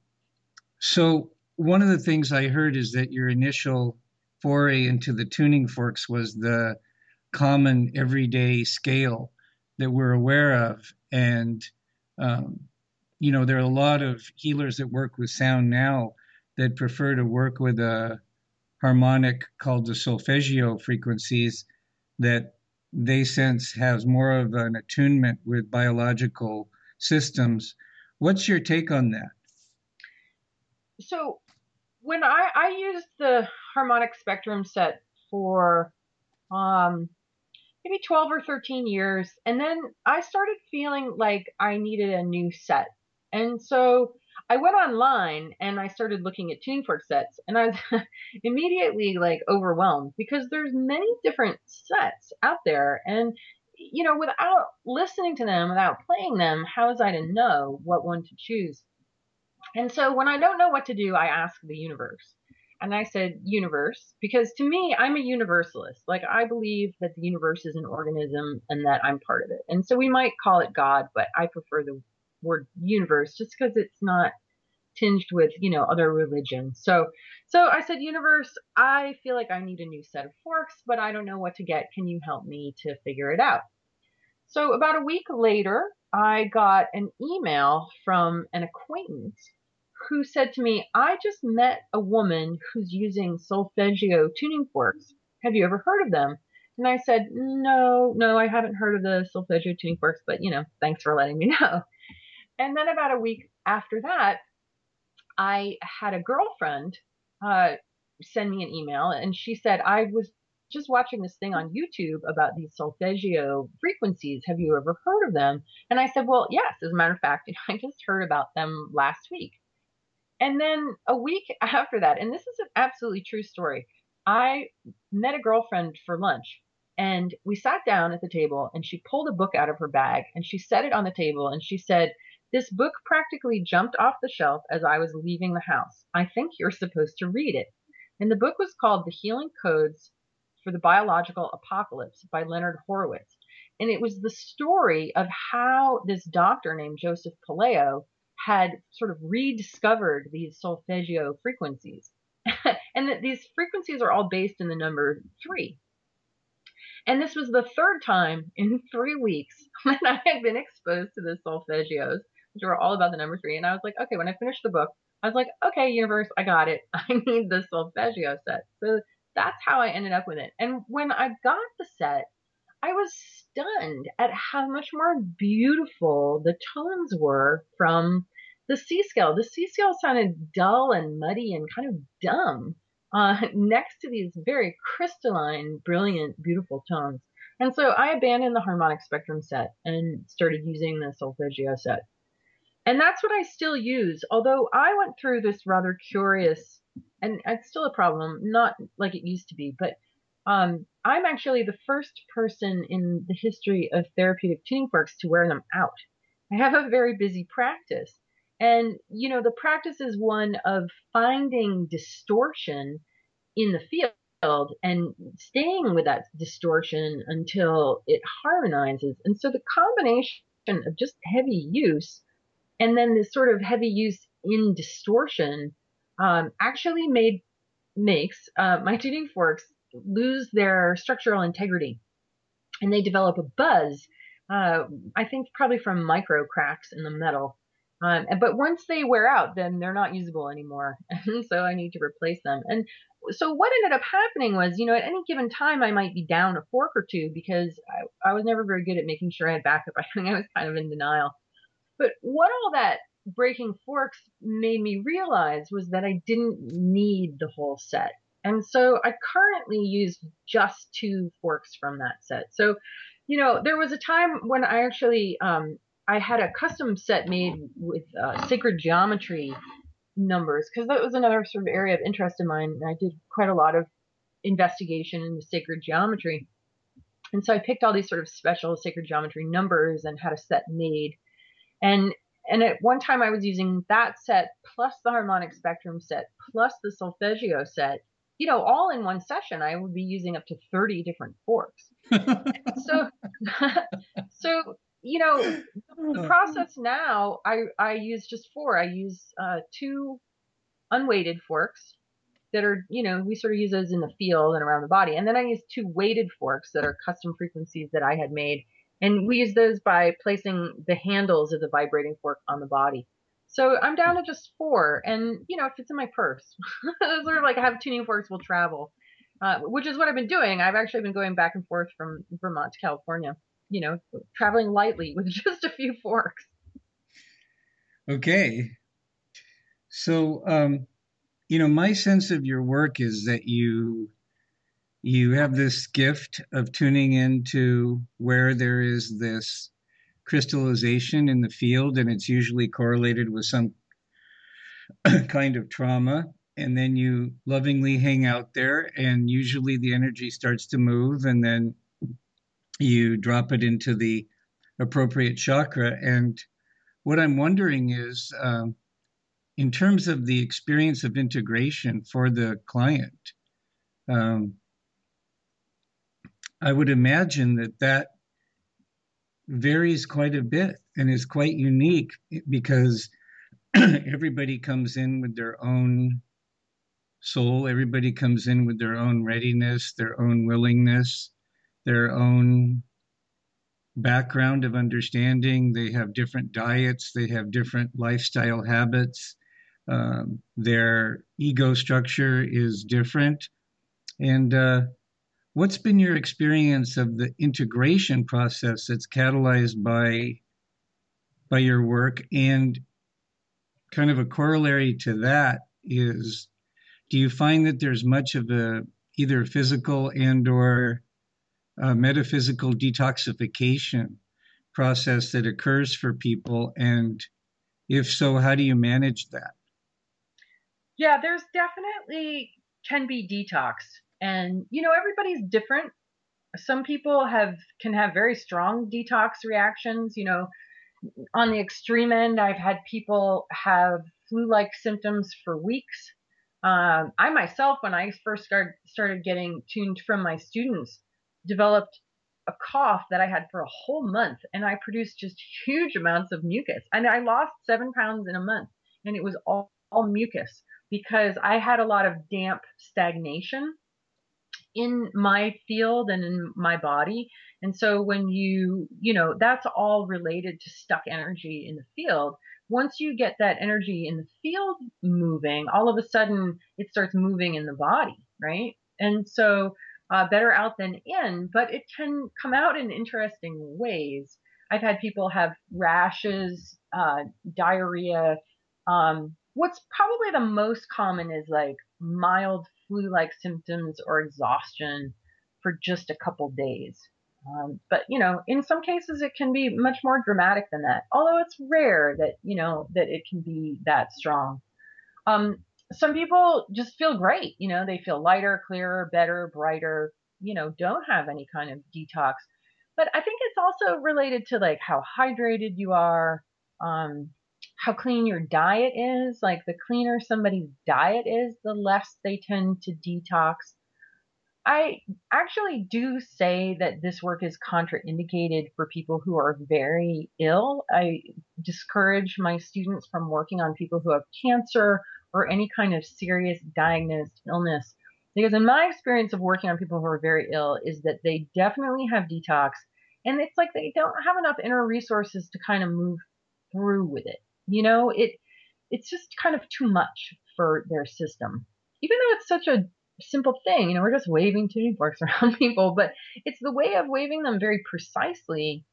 so, one of the things I heard is that your initial foray into the tuning forks was the common everyday scale that we're aware of. And, um, you know, there are a lot of healers that work with sound now that prefer to work with a harmonic called the solfeggio frequencies that they sense has more of an attunement with biological systems. What's your take on that? So, when I, I used the harmonic spectrum set for um, maybe 12 or 13 years. And then I started feeling like I needed a new set. And so I went online and I started looking at tuning fork sets and I was immediately like overwhelmed because there's many different sets out there and you know without listening to them without playing them how was I to know what one to choose and so when I don't know what to do I ask the universe and I said universe because to me, I'm a universalist. Like I believe that the universe is an organism and that I'm part of it. And so we might call it God, but I prefer the word universe just because it's not tinged with, you know, other religions. So so I said universe, I feel like I need a new set of forks, but I don't know what to get. Can you help me to figure it out? So about a week later, I got an email from an acquaintance who said to me, I just met a woman who's using solfeggio tuning forks. Have you ever heard of them? And I said, No, no, I haven't heard of the solfeggio tuning forks, but you know, thanks for letting me know. And then about a week after that, I had a girlfriend uh, send me an email, and she said, I was just watching this thing on YouTube about these solfeggio frequencies. Have you ever heard of them? And I said, Well, yes. As a matter of fact, I just heard about them last week. And then a week after that, and this is an absolutely true story, I met a girlfriend for lunch and we sat down at the table and she pulled a book out of her bag and she set it on the table and she said, This book practically jumped off the shelf as I was leaving the house. I think you're supposed to read it. And the book was called The Healing Codes for the Biological Apocalypse by Leonard Horowitz. And it was the story of how this doctor named Joseph Puleo had sort of rediscovered these solfeggio frequencies. and that these frequencies are all based in the number three. And this was the third time in three weeks that I had been exposed to the solfeggios, which were all about the number three. And I was like, okay, when I finished the book, I was like, okay, universe, I got it. I need the solfeggio set. So that's how I ended up with it. And when I got the set, I was stunned at how much more beautiful the tones were from the C scale. The C scale sounded dull and muddy and kind of dumb uh, next to these very crystalline, brilliant, beautiful tones. And so I abandoned the harmonic spectrum set and started using the solfeggio set. And that's what I still use, although I went through this rather curious, and it's still a problem, not like it used to be, but Um, I'm actually the first person in the history of therapeutic tuning forks to wear them out. I have a very busy practice. And, you know, the practice is one of finding distortion in the field and staying with that distortion until it harmonizes. And so the combination of just heavy use and then this sort of heavy use in distortion um, actually made makes uh, my tuning forks lose their structural integrity and they develop a buzz. Uh, I think probably from micro cracks in the metal. Um, but once they wear out, then they're not usable anymore. And so I need to replace them. And so what ended up happening was, you know, at any given time, I might be down a fork or two because I, I was never very good at making sure I had backup. I think I was kind of in denial. But what all that breaking forks made me realize was that I didn't need the whole set. And so I currently use just two forks from that set. So, you know, there was a time when I actually um, I had a custom set made with uh, sacred geometry numbers because that was another sort of area of interest of mine. And I did quite a lot of investigation into sacred geometry. And so I picked all these sort of special sacred geometry numbers and had a set made. And and at one time I was using that set plus the harmonic spectrum set plus the solfeggio set, you know, all in one session. I would be using up to 30 different forks. so so you know, the uh-huh. process now, I, I use just four. I use uh, two unweighted forks that are, you know, we sort of use those in the field and around the body. And then I use two weighted forks that are custom frequencies that I had made. And we use those by placing the handles of the vibrating fork on the body. So I'm down to just four. And, you know, it fits in my purse. sort of like I have tuning forks will travel, uh, which is what I've been doing. I've actually been going back and forth from Vermont to California you know, traveling lightly with just a few forks. Okay. So, um, you know, my sense of your work is that you you have this gift of tuning into where there is this crystallization in the field, and it's usually correlated with some kind of trauma. And then you lovingly hang out there, and usually the energy starts to move, and then you drop it into the appropriate chakra. And what I'm wondering is, um, in terms of the experience of integration for the client, um, I would imagine that that varies quite a bit and is quite unique because everybody comes in with their own soul, everybody comes in with their own readiness, their own willingness their own background of understanding. They have different diets, they have different lifestyle habits. Um, their ego structure is different. And uh, what's been your experience of the integration process that's catalyzed by by your work? And kind of a corollary to that is, do you find that there's much of a either physical and or uh, metaphysical detoxification process that occurs for people? And if so, how do you manage that? Yeah, there's definitely can be detox. And, you know, everybody's different. Some people have can have very strong detox reactions. You know, on the extreme end, I've had people have flu-like symptoms for weeks. Um, I myself, when I first started started getting tuned from my students, developed a cough that I had for a whole month and I produced just huge amounts of mucus. And I lost seven pounds in a month and it was all, all mucus because I had a lot of damp stagnation in my field and in my body. And so when you, you know, that's all related to stuck energy in the field. Once you get that energy in the field moving, all of a sudden it starts moving in the body, right? And so uh, better out than in, but it can come out in interesting ways. I've had people have rashes, uh, diarrhea. Um, what's probably the most common is like mild flu like symptoms or exhaustion for just a couple days. Um, but you know, in some cases it can be much more dramatic than that. Although it's rare that you know that it can be that strong. Um, some people just feel great. You know, they feel lighter, clearer, better, brighter. you know, don't have any kind of detox. But I think it's also related to like how hydrated you are, um, how clean your diet is. Like the cleaner somebody's diet is, the less they tend to detox. I actually do say that this work is contraindicated for people who are very ill. I discourage my students from working on people who have cancer or any kind of serious diagnosed illness. Because in my experience of working on people who are very ill is that they definitely have detox and it's like they don't have enough inner resources to kind of move through with it. You know, it it's just kind of too much for their system. Even though it's such a simple thing, you know, we're just waving tuning forks around people, but it's the way of waving them very precisely,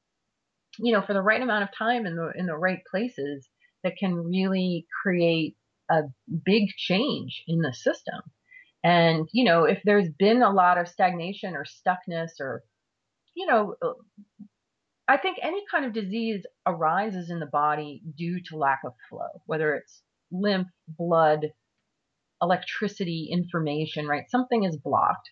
you know, for the right amount of time in the in the right places that can really create a big change in the system. And, you know, if there's been a lot of stagnation or stuckness or, you know, I think any kind of disease arises in the body due to lack of flow, whether it's lymph, blood, electricity, information, right? Something is blocked.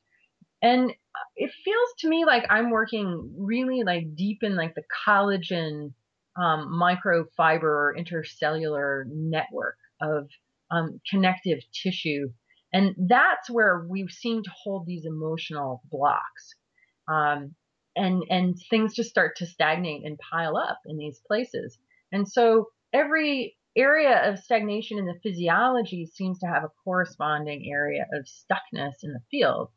And it feels to me like I'm working really like deep in like the collagen um, microfiber intercellular network of um, connective tissue. And that's where we seem to hold these emotional blocks. Um, and and things just start to stagnate and pile up in these places. And so every area of stagnation in the physiology seems to have a corresponding area of stuckness in the field.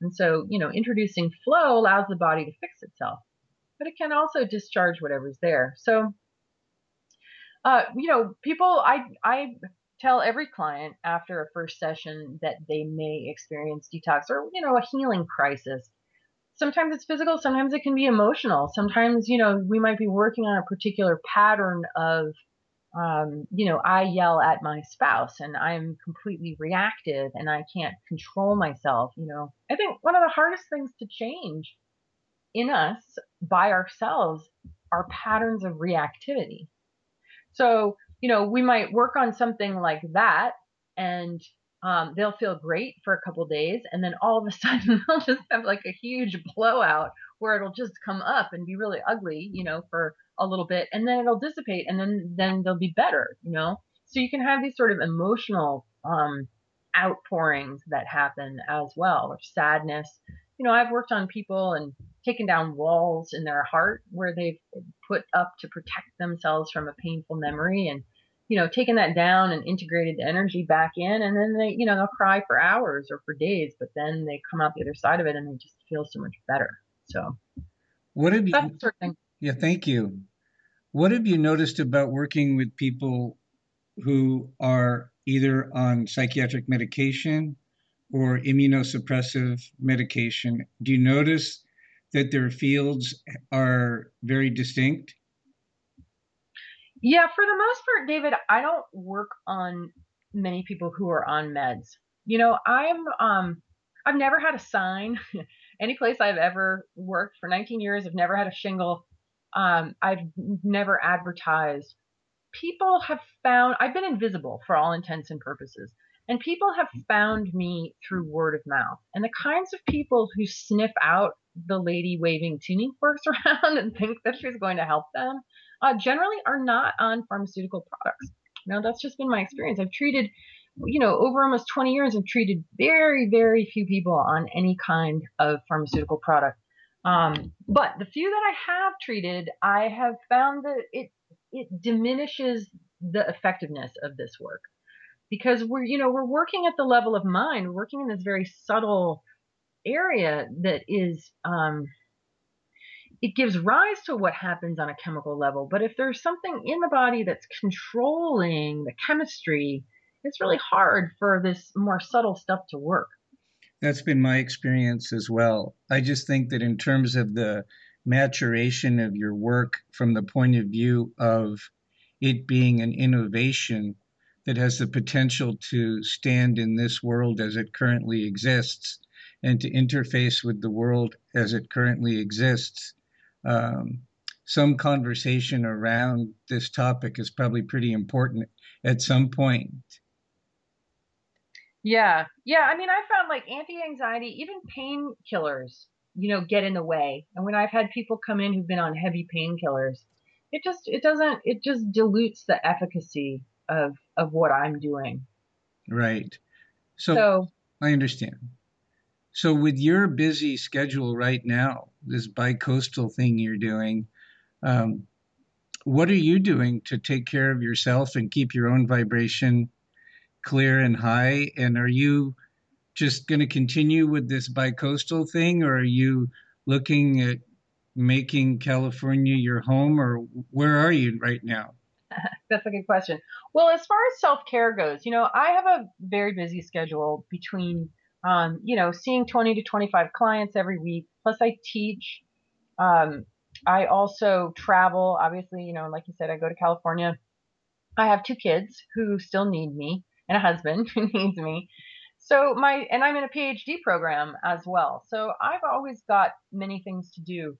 And so, you know, introducing flow allows the body to fix itself, but it can also discharge whatever's there. So, uh, you know, people, I, I tell every client after a first session that they may experience detox or, you know, a healing crisis sometimes it's physical, sometimes it can be emotional. Sometimes, you know, we might be working on a particular pattern of, um, you know, I yell at my spouse and I'm completely reactive and I can't control myself. You know, I think one of the hardest things to change in us by ourselves are patterns of reactivity. So, you know, we might work on something like that and um, they'll feel great for a couple days and then all of a sudden they'll just have like a huge blowout where it'll just come up and be really ugly you know for a little bit and then it'll dissipate and then then they'll be better you know? So you can have these sort of emotional um, outpourings that happen as well or sadness you know i've worked on people and taken down walls in their heart where they've put up to protect themselves from a painful memory and you know, taken that down and integrated the energy back in, and then they, you know, they'll cry for hours or for days, but then they come out the other side of it and they just feel so much better. So, what have you? Yeah, thank you. What have you noticed about working with people who are either on psychiatric medication or immunosuppressive medication? Do you notice that their fields are very distinct? Yeah, for the most part, David, I don't work on many people who are on meds. You know, I'm um I've never had a sign. Any place I've ever worked for 19 years, I've never had a shingle. Um, I've never advertised. People have found I've been invisible for all intents and purposes. And people have found me through word of mouth. And the kinds of people who sniff out the lady waving tuning forks around and think that she's going to help them uh, generally are not on pharmaceutical products. Now, that's just been my experience. I've treated, you know, over almost 20 years, I've treated very, very few people on any kind of pharmaceutical product. Um, but the few that I have treated, I have found that it it diminishes the effectiveness of this work because we're you know we're working at the level of mind, working in this very subtle area that is um, it gives rise to what happens on a chemical level. But if there's something in the body that's controlling the chemistry, it's really hard for this more subtle stuff to work. That's been my experience as well. I just think that in terms of the maturation of your work from the point of view of it being an innovation that has the potential to stand in this world as it currently exists and to interface with the world as it currently exists um, some conversation around this topic is probably pretty important at some point. Yeah. Yeah. I mean, I found like anti anxiety, even painkillers, you know, get in the way. And when I've had people come in who've been on heavy painkillers, it just, it doesn't, it just dilutes the efficacy of, of what I'm doing. Right. So, so I understand. So, with your busy schedule right now, this bi-coastal thing you're doing, um, what are you doing to take care of yourself and keep your own vibration clear and high? And are you just going to continue with this bi-coastal thing, or are you looking at making California your home, or where are you right now? That's a good question. Well, as far as self care goes, you know, I have a very busy schedule between um, you know, seeing 20 to 25 clients every week. Plus, I teach. Um, I also travel. Obviously, you know, like you said, I go to California. I have two kids who still need me and a husband who needs me. So my and I'm in a PhD program as well. So I've always got many things to do.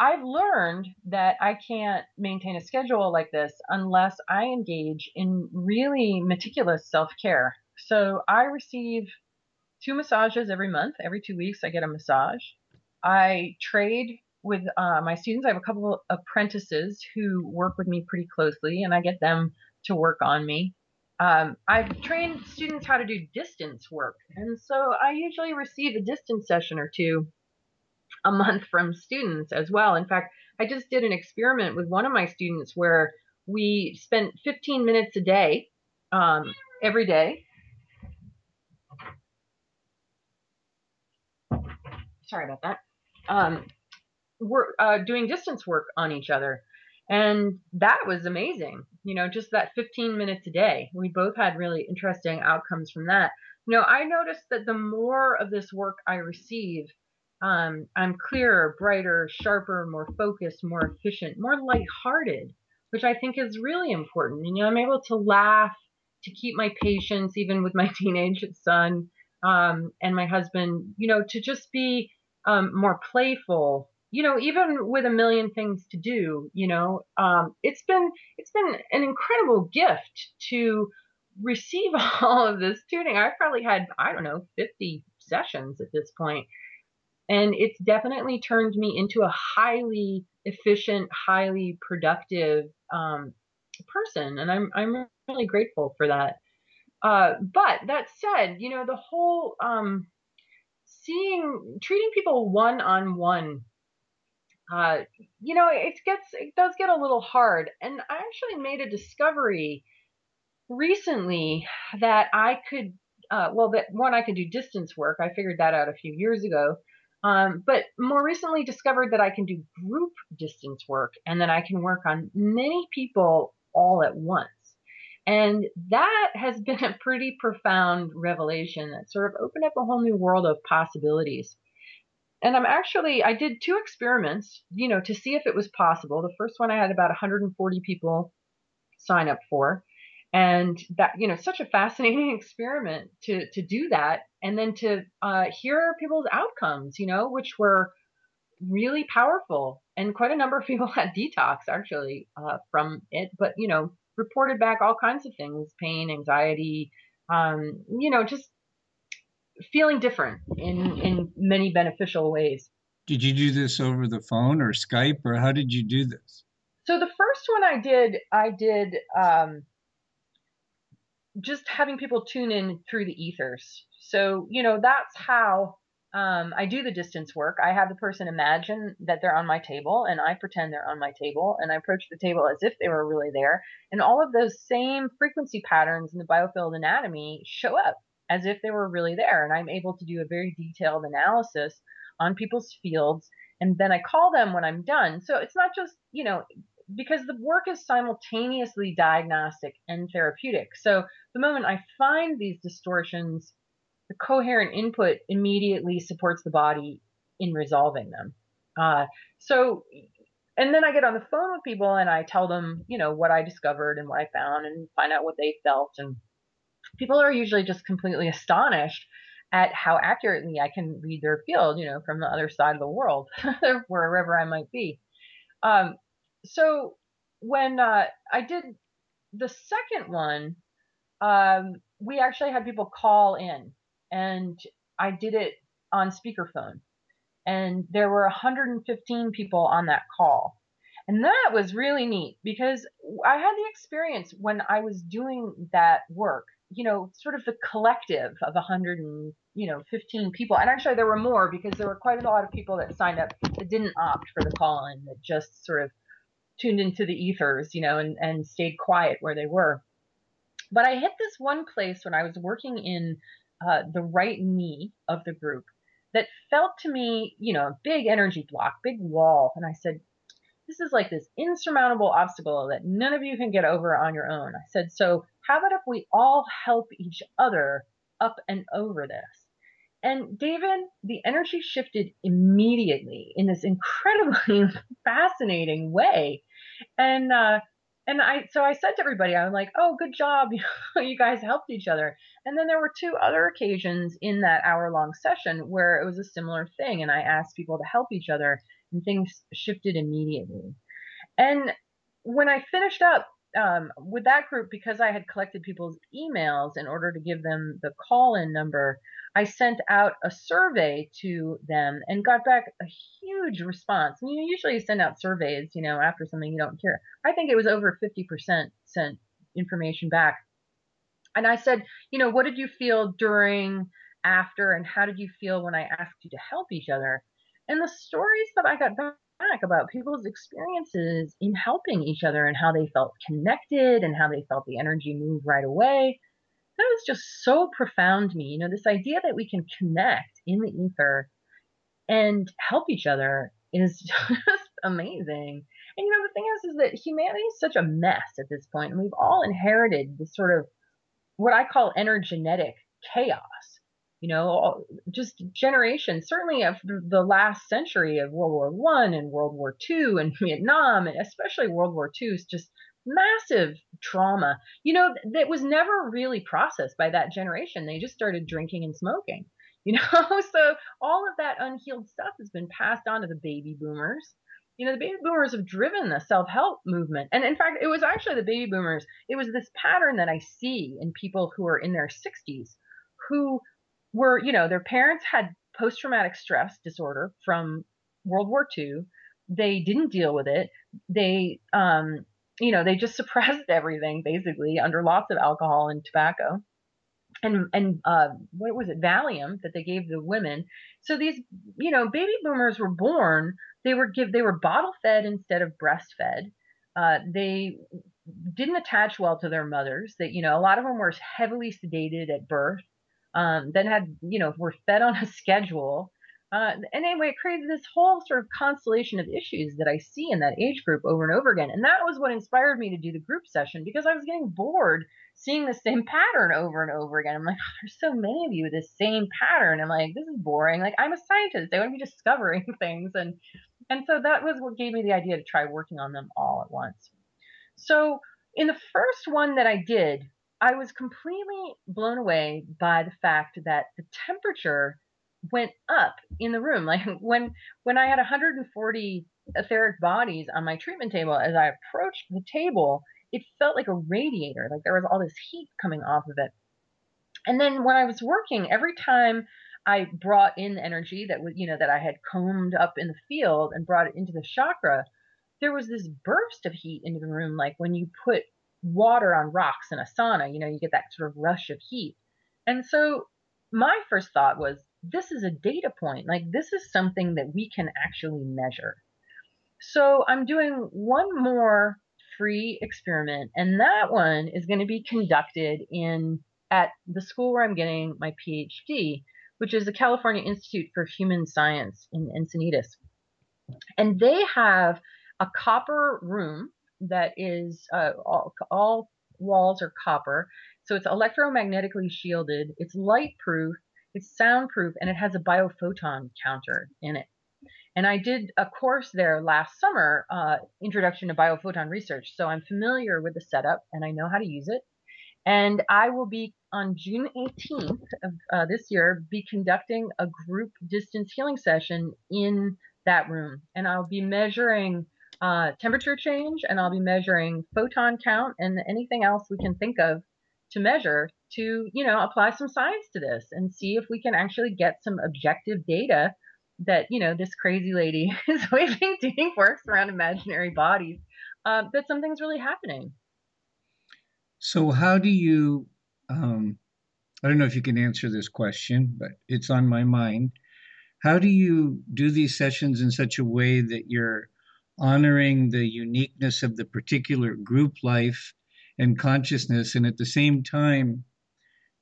I've learned that I can't maintain a schedule like this unless I engage in really meticulous self-care. So I receive two massages every month. Every two weeks, I get a massage. I trade with uh, my students. I have a couple of apprentices who work with me pretty closely, and I get them to work on me. Um, I've trained students how to do distance work, and so I usually receive a distance session or two a month from students as well. In fact, I just did an experiment with one of my students where we spent 15 minutes a day um, every day sorry about that. Um, we're uh, doing distance work on each other. And that was amazing. You know, just that 15 minutes a day. We both had really interesting outcomes from that. You know, I noticed that the more of this work I receive, um, I'm clearer, brighter, sharper, more focused, more efficient, more lighthearted, which I think is really important. You know, I'm able to laugh, to keep my patience, even with my teenage son um, and my husband, you know, to just be um, more playful you know even with a million things to do you know. Um, it's been it's been an incredible gift to receive all of this tuning. I've probably had i don't know 50 sessions at this point and it's definitely turned me into a highly efficient highly productive um, person and i'm i'm really grateful for that. Uh, but that said you know the whole um, seeing treating people one on one you know it gets it does get a little hard. And i actually made a discovery recently that i could uh, well that one i could do distance work. I figured that out a few years ago um, but more recently discovered that i can do group distance work and that i can work on many people all at once and that has been a pretty profound revelation that sort of opened up a whole new world of possibilities. And I'm actually, I did two experiments, you know, to see if it was possible. The first one I had about 140 people sign up for. And that, you know, such a fascinating experiment to, to do that. And then to uh, hear people's outcomes, you know, which were really powerful. And quite a number of people had detox actually uh, from it. But, you know, reported back all kinds of things pain, anxiety, um, you know, just feeling different in, in many beneficial ways. Did you do this over the phone or Skype, or how did you do this? So the first one I did, I did um, just having people tune in through the ethers. So, you know, that's how um, I do the distance work. I have the person imagine that they're on my table, and I pretend they're on my table, and I approach the table as if they were really there. And all of those same frequency patterns in the biofield anatomy show up as if they were really there. And I'm able to do a very detailed analysis on people's fields, and then I call them when I'm done. So it's not just, you know, because the work is simultaneously diagnostic and therapeutic. So the moment I find these distortions, the coherent input immediately supports the body in resolving them. Uh, so, and then I get on the phone with people and I tell them, you know, what I discovered and what I found and find out what they felt. And people are usually just completely astonished at how accurately I can read their field, you know, from the other side of the world, wherever I might be. Um, so when uh, I did the second one, um, we actually had people call in, and I did it on speakerphone, and there were 115 people on that call. And that was really neat because I had the experience when I was doing that work, you know, sort of the collective of 100 and, you know, 15 people. And actually there were more because there were quite a lot of people that signed up that didn't opt for the call in, that just sort of tuned into the ethers, you know, and, and stayed quiet where they were. But I hit this one place when I was working in uh, the right knee of the group that felt to me, you know, a big energy block, big wall. And I said, this is like this insurmountable obstacle that none of you can get over on your own. I said, so how about if we all help each other up and over this? And David, the energy shifted immediately in this incredibly fascinating way. And uh, and I so I said to everybody, I was like, "Oh, good job, you guys helped each other." And then there were two other occasions in that hour-long session where it was a similar thing, and I asked people to help each other, and things shifted immediately. And when I finished up um, with that group, because I had collected people's emails in order to give them the call-in number, I sent out a survey to them and got back a huge response. Mean, you usually send out surveys, you know, after something you don't care. I think it was over 50% sent information back. And I said, you know, what did you feel during, after, and how did you feel when I asked you to help each other? And the stories that I got back about people's experiences in helping each other and how they felt connected and how they felt the energy move right away that was just so profound to me. You know, this idea that we can connect in the ether and help each other is just amazing. And you know, the thing is, is that humanity is such a mess at this point, and we've all inherited this sort of what I call energetic chaos. You know, just generations, certainly of the last century of World War One and World War Two and Vietnam, and especially World War Two, is just massive trauma, you know, that was never really processed by that generation. They just started drinking and smoking, you know, so all of that unhealed stuff has been passed on to the baby boomers. You know, the baby boomers have driven the self help movement. And in fact, it was actually the baby boomers, it was this pattern that I see in people who are in their 60s who were, you know, their parents had post traumatic stress disorder from World War II. They didn't deal with it. They um, you know, they just suppressed everything basically under lots of alcohol and tobacco. And and uh, what was it, Valium that they gave the women. So these, you know, baby boomers were born. They were give they were bottle fed instead of breastfed. Uh, they didn't attach well to their mothers. That you know, a lot of them were heavily sedated at birth. Um, then had you know were fed on a schedule. Uh, and anyway, it created this whole sort of constellation of issues that I see in that age group over and over again. And that was what inspired me to do the group session because I was getting bored seeing the same pattern over and over again. I'm like, oh, there's so many of you with this same pattern. I'm like, this is boring. Like, I'm a scientist. I want to be discovering things. And and so that was what gave me the idea to try working on them all at once. So in the first one that I did, I was completely blown away by the fact that the temperature went up in the room. Like when when I had 140 etheric bodies on my treatment table, as I approached the table, it felt like a radiator. Like there was all this heat coming off of it. And then when I was working, every time I brought in energy that was, you know, that I had combed up in the field and brought it into the chakra, there was this burst of heat into the room, like when you put water on rocks in a sauna, you know, you get that sort of rush of heat. And so my first thought was, this is a data point. Like this is something that we can actually measure. So I'm doing one more free experiment, and that one is going to be conducted in at the school where I'm getting my PhD, which is the California Institute for Human Science in Encinitas. And they have a copper room that is uh, all, all walls are copper. So it's electromagnetically shielded, it's light proof, it's soundproof and it has a biophoton counter in it. And I did a course there last summer, uh, Introduction to Biophoton Research. So I'm familiar with the setup and I know how to use it. And I will be on June 18th of uh, this year be conducting a group distance healing session in that room. And I'll be measuring uh, temperature change and I'll be measuring photon count and anything else we can think of to measure to, you know, apply some science to this and see if we can actually get some objective data that, you know, this crazy lady is waving doing works around imaginary bodies, uh, that something's really happening. So, how do you, um, I don't know if you can answer this question, but it's on my mind. How do you do these sessions in such a way that you're honoring the uniqueness of the particular group life and consciousness, and at the same time,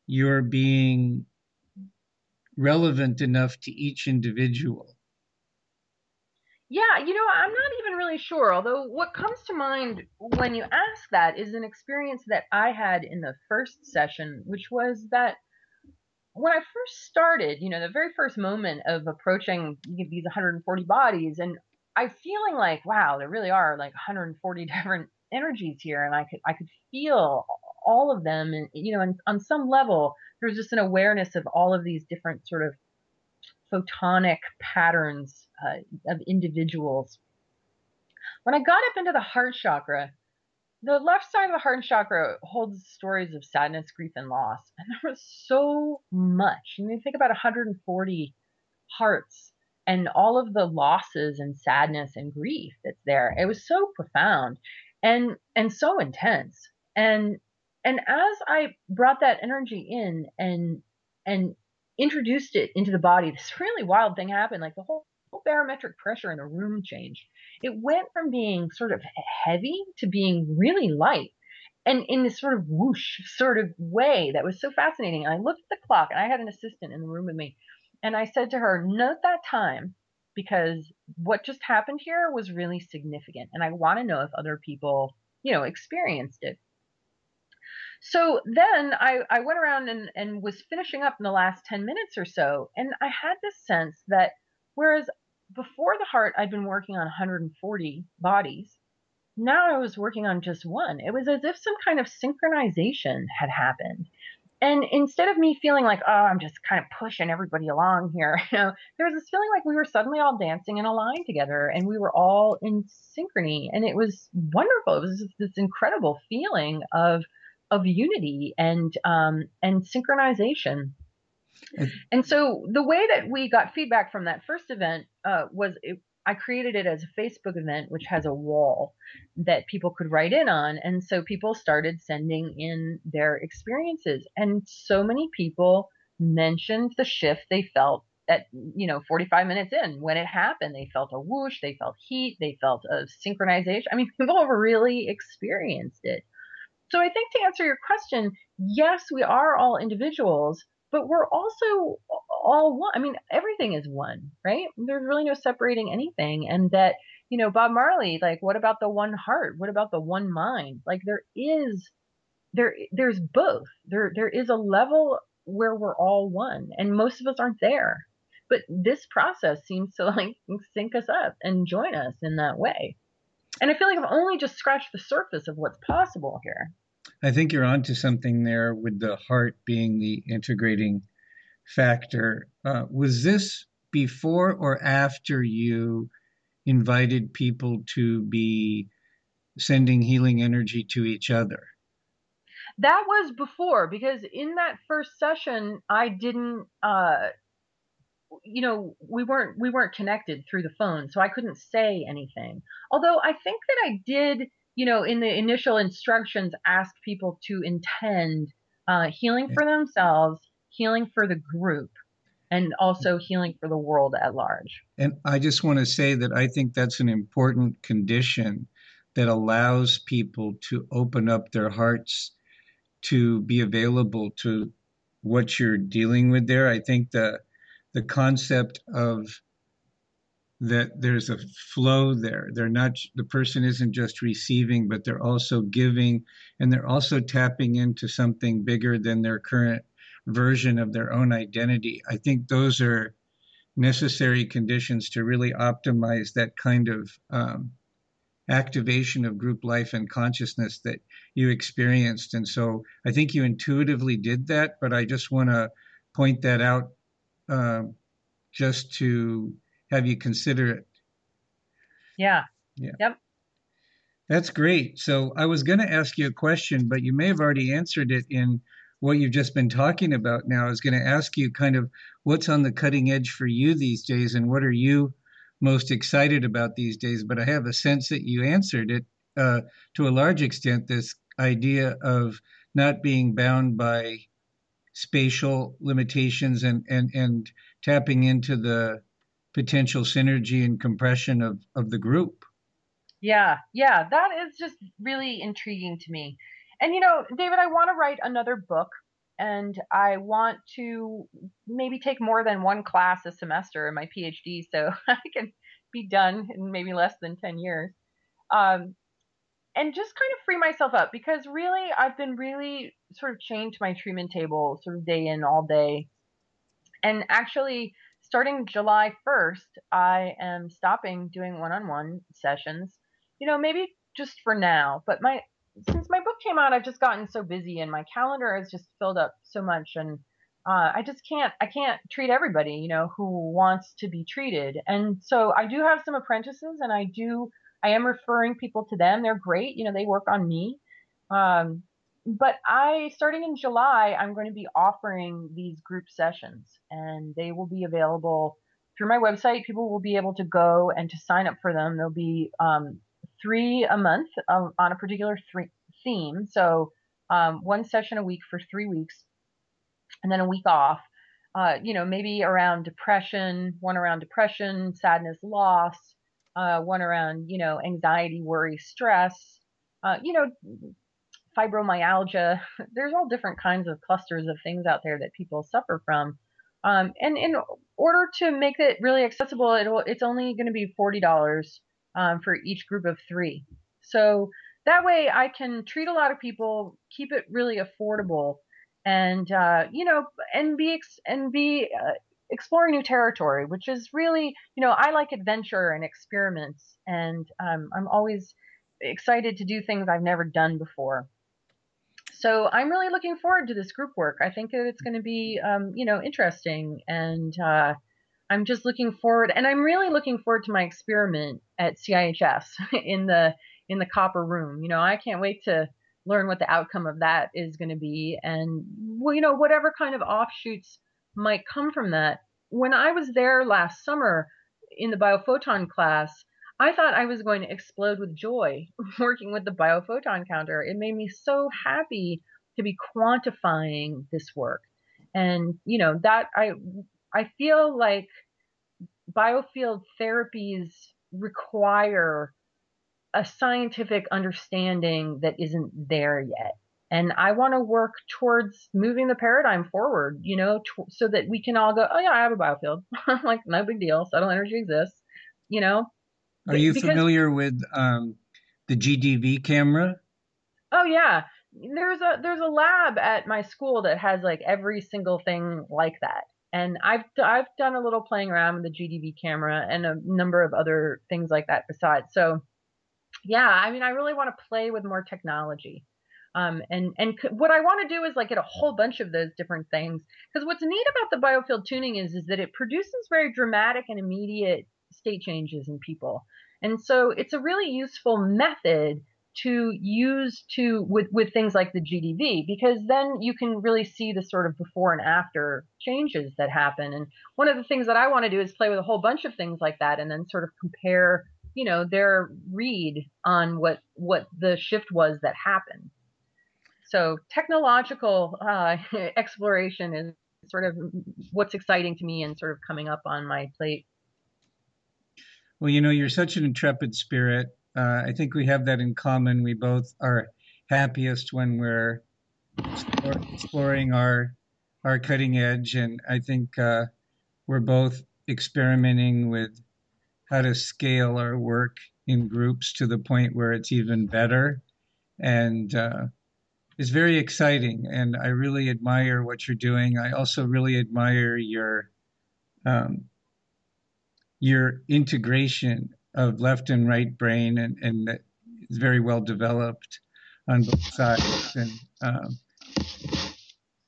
you're being relevant enough to each individual? Yeah, you know, I'm not even really sure. Although, what comes to mind when you ask that is an experience that I had in the first session, which was that when I first started, you know, the very first moment of approaching these 140 bodies, and I feeling like, wow, there really are like 140 different energies here, and I could I could feel all of them, and you know, and on some level, there was just an awareness of all of these different sort of photonic patterns uh, of individuals. When I got up into the heart chakra, the left side of the heart chakra holds stories of sadness, grief, and loss. And there was so much. I mean, think about 140 hearts and all of the losses and sadness and grief that's there. It was so profound and and so intense. And and as I brought that energy in and and introduced it into the body, this really wild thing happened. Like the whole, whole barometric pressure in the room changed. It went from being sort of heavy to being really light. And in this sort of whoosh sort of way that was so fascinating. And I looked at the clock and I had an assistant in the room with me. And I said to her, note that time because what just happened here was really significant. And I want to know if other people, you know, experienced it. So then I, I went around and, and was finishing up in the last 10 minutes or so. And I had this sense that whereas before the heart, I'd been working on 140 bodies, now I was working on just one. It was as if some kind of synchronization had happened. And instead of me feeling like, oh, I'm just kind of pushing everybody along here, you know, there was this feeling like we were suddenly all dancing in a line together and we were all in synchrony. And it was wonderful. It was this incredible feeling of of unity and um, and synchronization. And so the way that we got feedback from that first event uh, was it, I created it as a Facebook event, which has a wall that people could write in on. And so people started sending in their experiences. And so many people mentioned the shift they felt at, you know, 45 minutes in when it happened. They felt a whoosh, they felt heat, they felt a synchronization. I mean, people really experienced it. So I think to answer your question, yes, we are all individuals, but we're also all one. I mean, everything is one, right? There's really no separating anything. And that, you know, Bob Marley, like, what about the one heart? What about the one mind? Like, there is, there, there's both. There, there is a level where we're all one, and most of us aren't there. But this process seems to like sync us up and join us in that way. And I feel like I've only just scratched the surface of what's possible here. I think you're onto something there with the heart being the integrating factor. Uh, was this before or after you invited people to be sending healing energy to each other? That was before because in that first session, I didn't uh, you know we weren't we weren't connected through the phone so i couldn't say anything although i think that i did you know in the initial instructions ask people to intend uh, healing for themselves healing for the group and also healing for the world at large. And i just want to say that i think that's an important condition that allows people to open up their hearts to be available to what you're dealing with there. I think the the concept of that there's a flow there. They're not the person isn't just receiving, but they're also giving, and they're also tapping into something bigger than their current version of their own identity. I think those are necessary conditions to really optimize that kind of um, activation of group life and consciousness that you experienced. And so I think you intuitively did that, but I just want to point that out uh, just to have you consider it. Yeah. Yeah. Yep. That's great. So I was going to ask you a question, but you may have already answered it in what you've just been talking about now. I was going to ask you kind of what's on the cutting edge for you these days and what are you most excited about these days? But I have a sense that you answered it uh, to a large extent this idea of not being bound by spatial limitations and, and, and tapping into the potential synergy and compression of, of the group. Yeah, yeah, that is just really intriguing to me. And you know, David, I want to write another book and I want to maybe take more than one class a semester in my PhD so I can be done in maybe less than 10 years. Um, and just kind of free myself up because really I've been really sort of chained to my treatment table sort of day in all day. And actually starting July 1st, I am stopping doing one-on-one sessions. You know, maybe just for now, but my since my book came out, I've just gotten so busy and my calendar has just filled up so much and uh, I just can't I can't treat everybody, you know, who wants to be treated. And so I do have some apprentices and I do I am referring people to them. They're great. You know, they work on me. Um, but I, starting in July, I'm going to be offering these group sessions and they will be available through my website. People will be able to go and to sign up for them. There'll be um, three a month um, on a particular th- theme. So um, one session a week for three weeks and then a week off. Uh, you know, maybe around depression, one around depression, sadness, loss, uh, one around, you know, anxiety, worry, stress, uh, you know, fibromyalgia. There's all different kinds of clusters of things out there that people suffer from. Um, and in order to make it really accessible, it's only going to be $40 um, for each group of three. So that way I can treat a lot of people, keep it really affordable, and uh, you know, and be ex- and be uh, exploring new territory, which is really, you know, I like adventure and experiments, and um, I'm always excited to do things I've never done before. So I'm really looking forward to this group work. I think that it's going to be, um, you know, interesting, and uh, I'm just looking forward, and I'm really looking forward to my experiment at CIHS in the in the copper room. You know, I can't wait to learn what the outcome of that is going to be, and well, you know, whatever kind of offshoots might come from that. When I was there last summer in the biophoton class, I thought I was going to explode with joy working with the biophoton counter. It made me so happy to be quantifying this work. And, you know, that I I feel like biofield therapies require a scientific understanding that isn't there yet and I want to work towards moving the paradigm forward, you know, so that we can all go, oh yeah, I have a biofield, like no big deal, subtle energy exists, you know. Are you because, familiar with um, the GDV camera? Oh yeah, there's a there's a lab at my school that has like every single thing like that, and I've I've done a little playing around with the GDV camera and a number of other things like that besides. So yeah, I mean, I really want to play with more technology um, and and what I want to do is like get a whole bunch of those different things because what's neat about the biofield tuning is is that it produces very dramatic and immediate state changes in people, and so it's a really useful method to use to with with things like the GDV because then you can really see the sort of before and after changes that happen. And one of the things that I want to do is play with a whole bunch of things like that and then sort of compare, you know, their read on what what the shift was that happened. So technological uh, exploration is sort of what's exciting to me and sort of coming up on my plate. Well, you know, you're such an intrepid spirit. Uh, I think we have that in common. We both are happiest when we're exploring our our cutting edge, and I think uh, we're both experimenting with how to scale our work in groups to the point where it's even better. And uh, is very exciting, and I really admire what you're doing. I also really admire your um, your integration of left and right brain, and and it's very well developed on both sides, and um,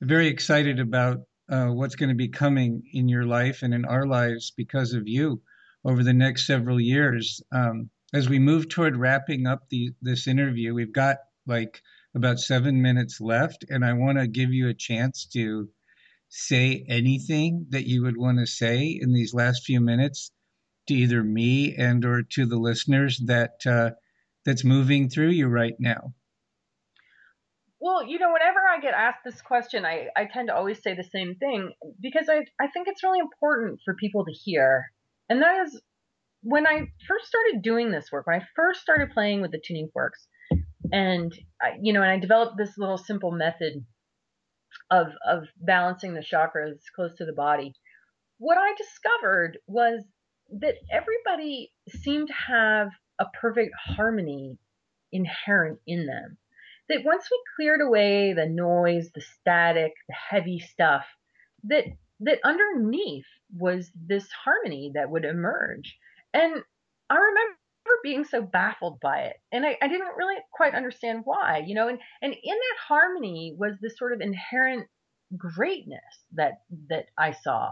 very excited about uh, what's going to be coming in your life and in our lives because of you over the next several years. Um, as we move toward wrapping up the this interview, we've got like about seven minutes left, and I want to give you a chance to say anything that you would want to say in these last few minutes to either me and or to the listeners that uh, that's moving through you right now. Well, you know, whenever I get asked this question, I, I tend to always say the same thing because I, I think it's really important for people to hear. And that is when I first started doing this work, when I first started playing with the tuning forks, and I, you know, and I developed this little simple method of of balancing the chakras close to the body. What I discovered was that everybody seemed to have a perfect harmony inherent in them that once we cleared away the noise, the static, the heavy stuff, that that underneath was this harmony that would emerge. And I remember being so baffled by it. And I, I didn't really quite understand why, you know, and, and in that harmony was this sort of inherent greatness that that I saw.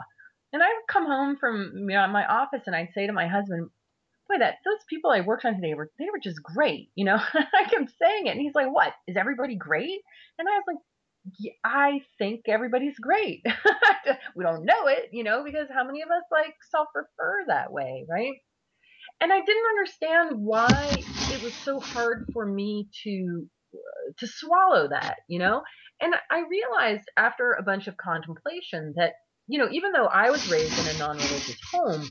And I would come home from you know, my office and I'd say to my husband, boy, that those people I worked on today were they were just great, you know. I kept saying it, and he's like, "What is everybody great?" And I was like, yeah, "I think everybody's great. we don't know it, you know, because how many of us like self-refer that way, right?" And I didn't understand why it was so hard for me to uh, to swallow that, you know. And I realized after a bunch of contemplation that you know, even though I was raised in a non-religious home,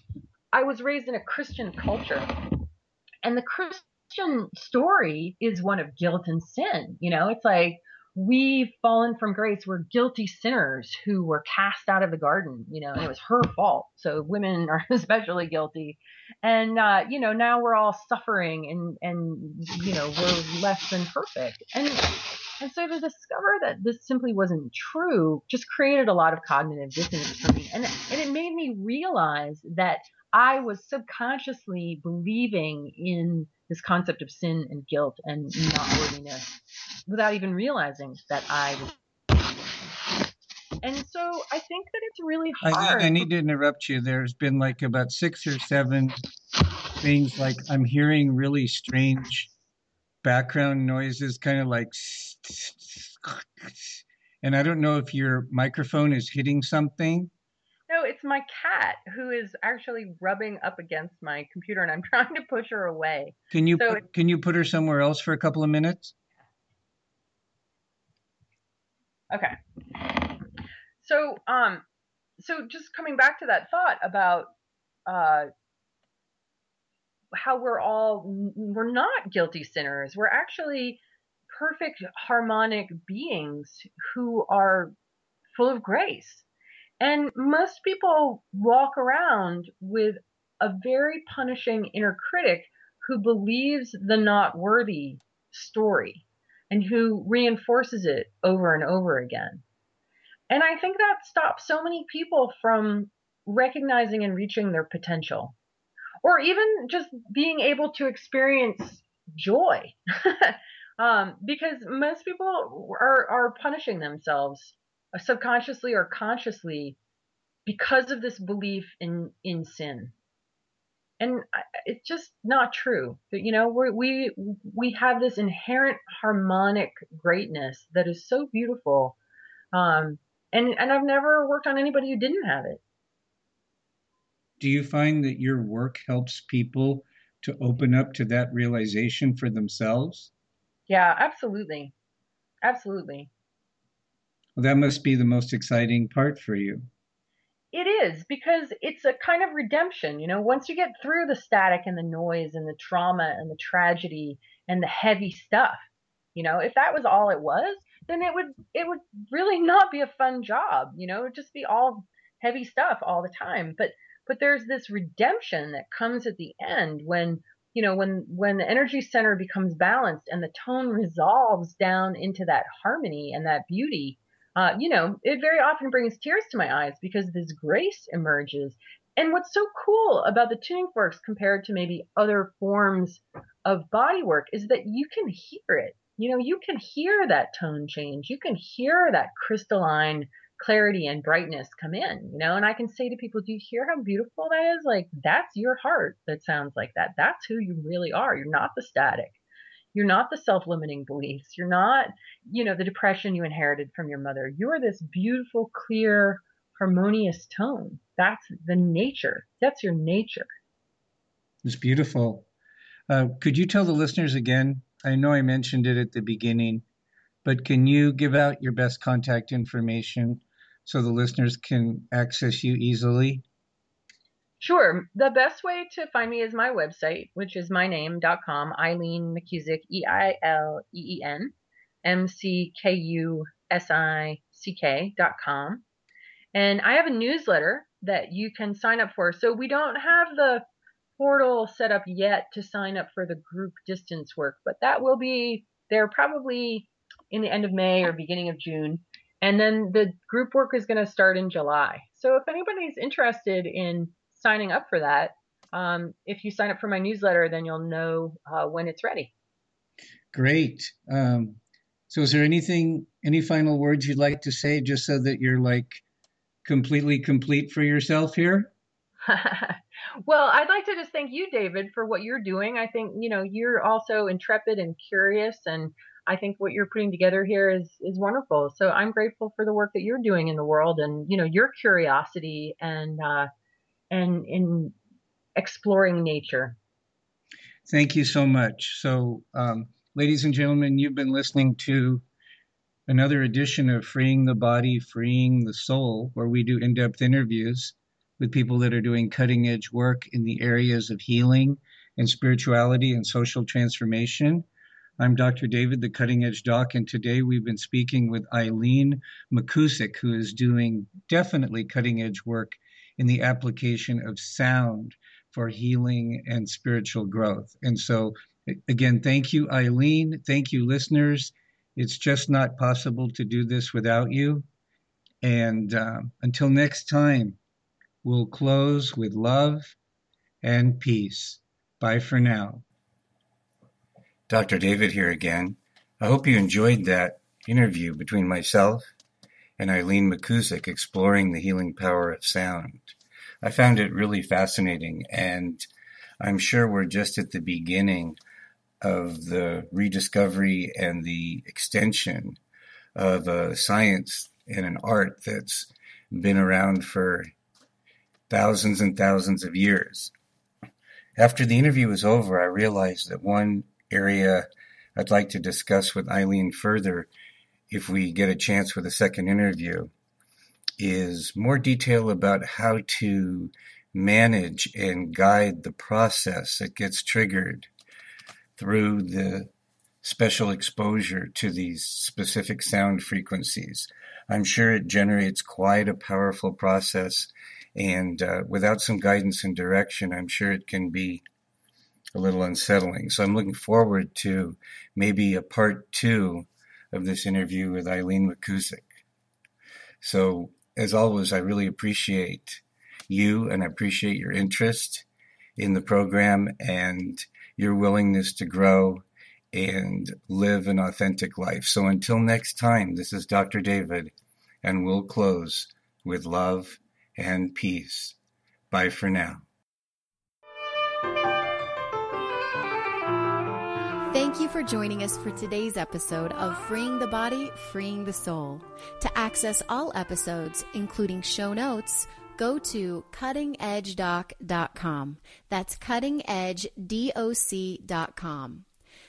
I was raised in a Christian culture, and the Christian story is one of guilt and sin. You know, it's like we've fallen from grace. We're guilty sinners who were cast out of the garden, you know, and it was her fault. So women are especially guilty. And, uh, you know, now we're all suffering and, and, you know, we're less than perfect. And, and so to discover that this simply wasn't true just created a lot of cognitive dissonance for me. And, and it made me realize that I was subconsciously believing in this concept of sin and guilt and not worthiness without even realizing that I was. And so I think that it's really hard. I, I need to interrupt you. There's been like about six or seven things like I'm hearing really strange background noises, kind of like. And I don't know if your microphone is hitting something no, it's my cat who is actually rubbing up against my computer, and I'm trying to push her away. Can you so put, can you put her somewhere else for a couple of minutes? Okay. So um, so just coming back to that thought about uh, how we're all we're not guilty sinners. We're actually perfect harmonic beings who are full of grace and most people walk around with a very punishing inner critic who believes the not worthy story and who reinforces it over and over again. And I think that stops so many people from recognizing and reaching their potential or even just being able to experience joy. um, because most people are, are punishing themselves subconsciously or consciously because of this belief in in sin. And it's just not true. You know we we we have this inherent harmonic greatness that is so beautiful. Um and and i've never worked on anybody who didn't have it do you find that your work helps people to open up to that realization for themselves yeah absolutely absolutely well, that must be the most exciting part for you. It is because it's a kind of redemption. You know, once you get through the static and the noise and the trauma and the tragedy and the heavy stuff, you know, if that was all it was, then it would it would really not be a fun job. You know, it would just be all heavy stuff all the time. But but there's this redemption that comes at the end when you know when when the energy center becomes balanced and the tone resolves down into that harmony and that beauty uh, you know, it very often brings tears to my eyes because this grace emerges. And what's so cool about the tuning forks compared to maybe other forms of body work is that you can hear it. You know, you can hear that tone change. You can hear that crystalline clarity and brightness come in, you know, and I can say to people, do you hear how beautiful that is? Like, that's your heart that sounds like that. That's who you really are. You're not the static. You're not the self limiting beliefs. You're not, you know, the depression you inherited from your mother. You're this beautiful, clear, harmonious tone. That's the nature. That's your nature. It's beautiful. Uh, could you tell the listeners again? I know I mentioned it at the beginning, but can you give out your best contact information so the listeners can access you easily? Sure. The best way to find me is my website, which is myname.com, Eileen McKusick, E I L E E N M C K U S I C K.com. And I have a newsletter that you can sign up for. So we don't have the portal set up yet to sign up for the group distance work, but that will be there probably in the end of May or beginning of June. And then the group work is going to start in July. So if anybody's interested in signing up for that, um, if you sign up for my newsletter, then you'll know uh, when it's ready. Great. Um, so, is there anything, any final words you'd like to say, just so that you're like completely complete for yourself here? well, I'd like to just thank you, David, for what you're doing. I think you know you're also intrepid and curious, and I think what you're putting together here is is wonderful. So I'm grateful for the work that you're doing in the world, and you know your curiosity and uh, and in exploring nature. Thank you so much. So, um, ladies and gentlemen, you've been listening to another edition of Freeing the Body, Freeing the Soul, where we do in depth interviews with people that are doing cutting edge work in the areas of healing and spirituality and social transformation. I'm Dr. David, the Cutting Edge Doc, and today we've been speaking with Eileen McKusick, who is doing definitely cutting edge work in the application of sound for healing and spiritual growth. And so, again, thank you, Eileen. Thank you, listeners. It's just not possible to do this without you. And um, until next time, we'll close with love and peace. Bye for now. Dr. David here again. I hope you enjoyed that interview between myself and Eileen McKusick exploring the healing power of sound. I found it really fascinating, and I'm sure we're just at the beginning of the rediscovery and the extension of a science and an art that's been around for thousands and thousands of years. After the interview was over, I realized that one area I'd like to discuss with Eileen further if we get a chance with a second interview is more detail about how to manage and guide the process that gets triggered through the special exposure to these specific sound frequencies. I'm sure it generates quite a powerful process, and uh, without some guidance and direction, I'm sure it can be a little unsettling. So I'm looking forward to maybe a part two of this interview with Eileen McKusick. So, as always, I really appreciate you and I appreciate your interest in the program and your willingness to grow and live an authentic life. So, until next time, this is Dr. David, and we'll close with love and peace. Bye for now. For joining us for today's episode of Freeing the Body, Freeing the Soul. To access all episodes, including show notes, go to cuttingedgedoc.com. That's cuttingedgedoc.com.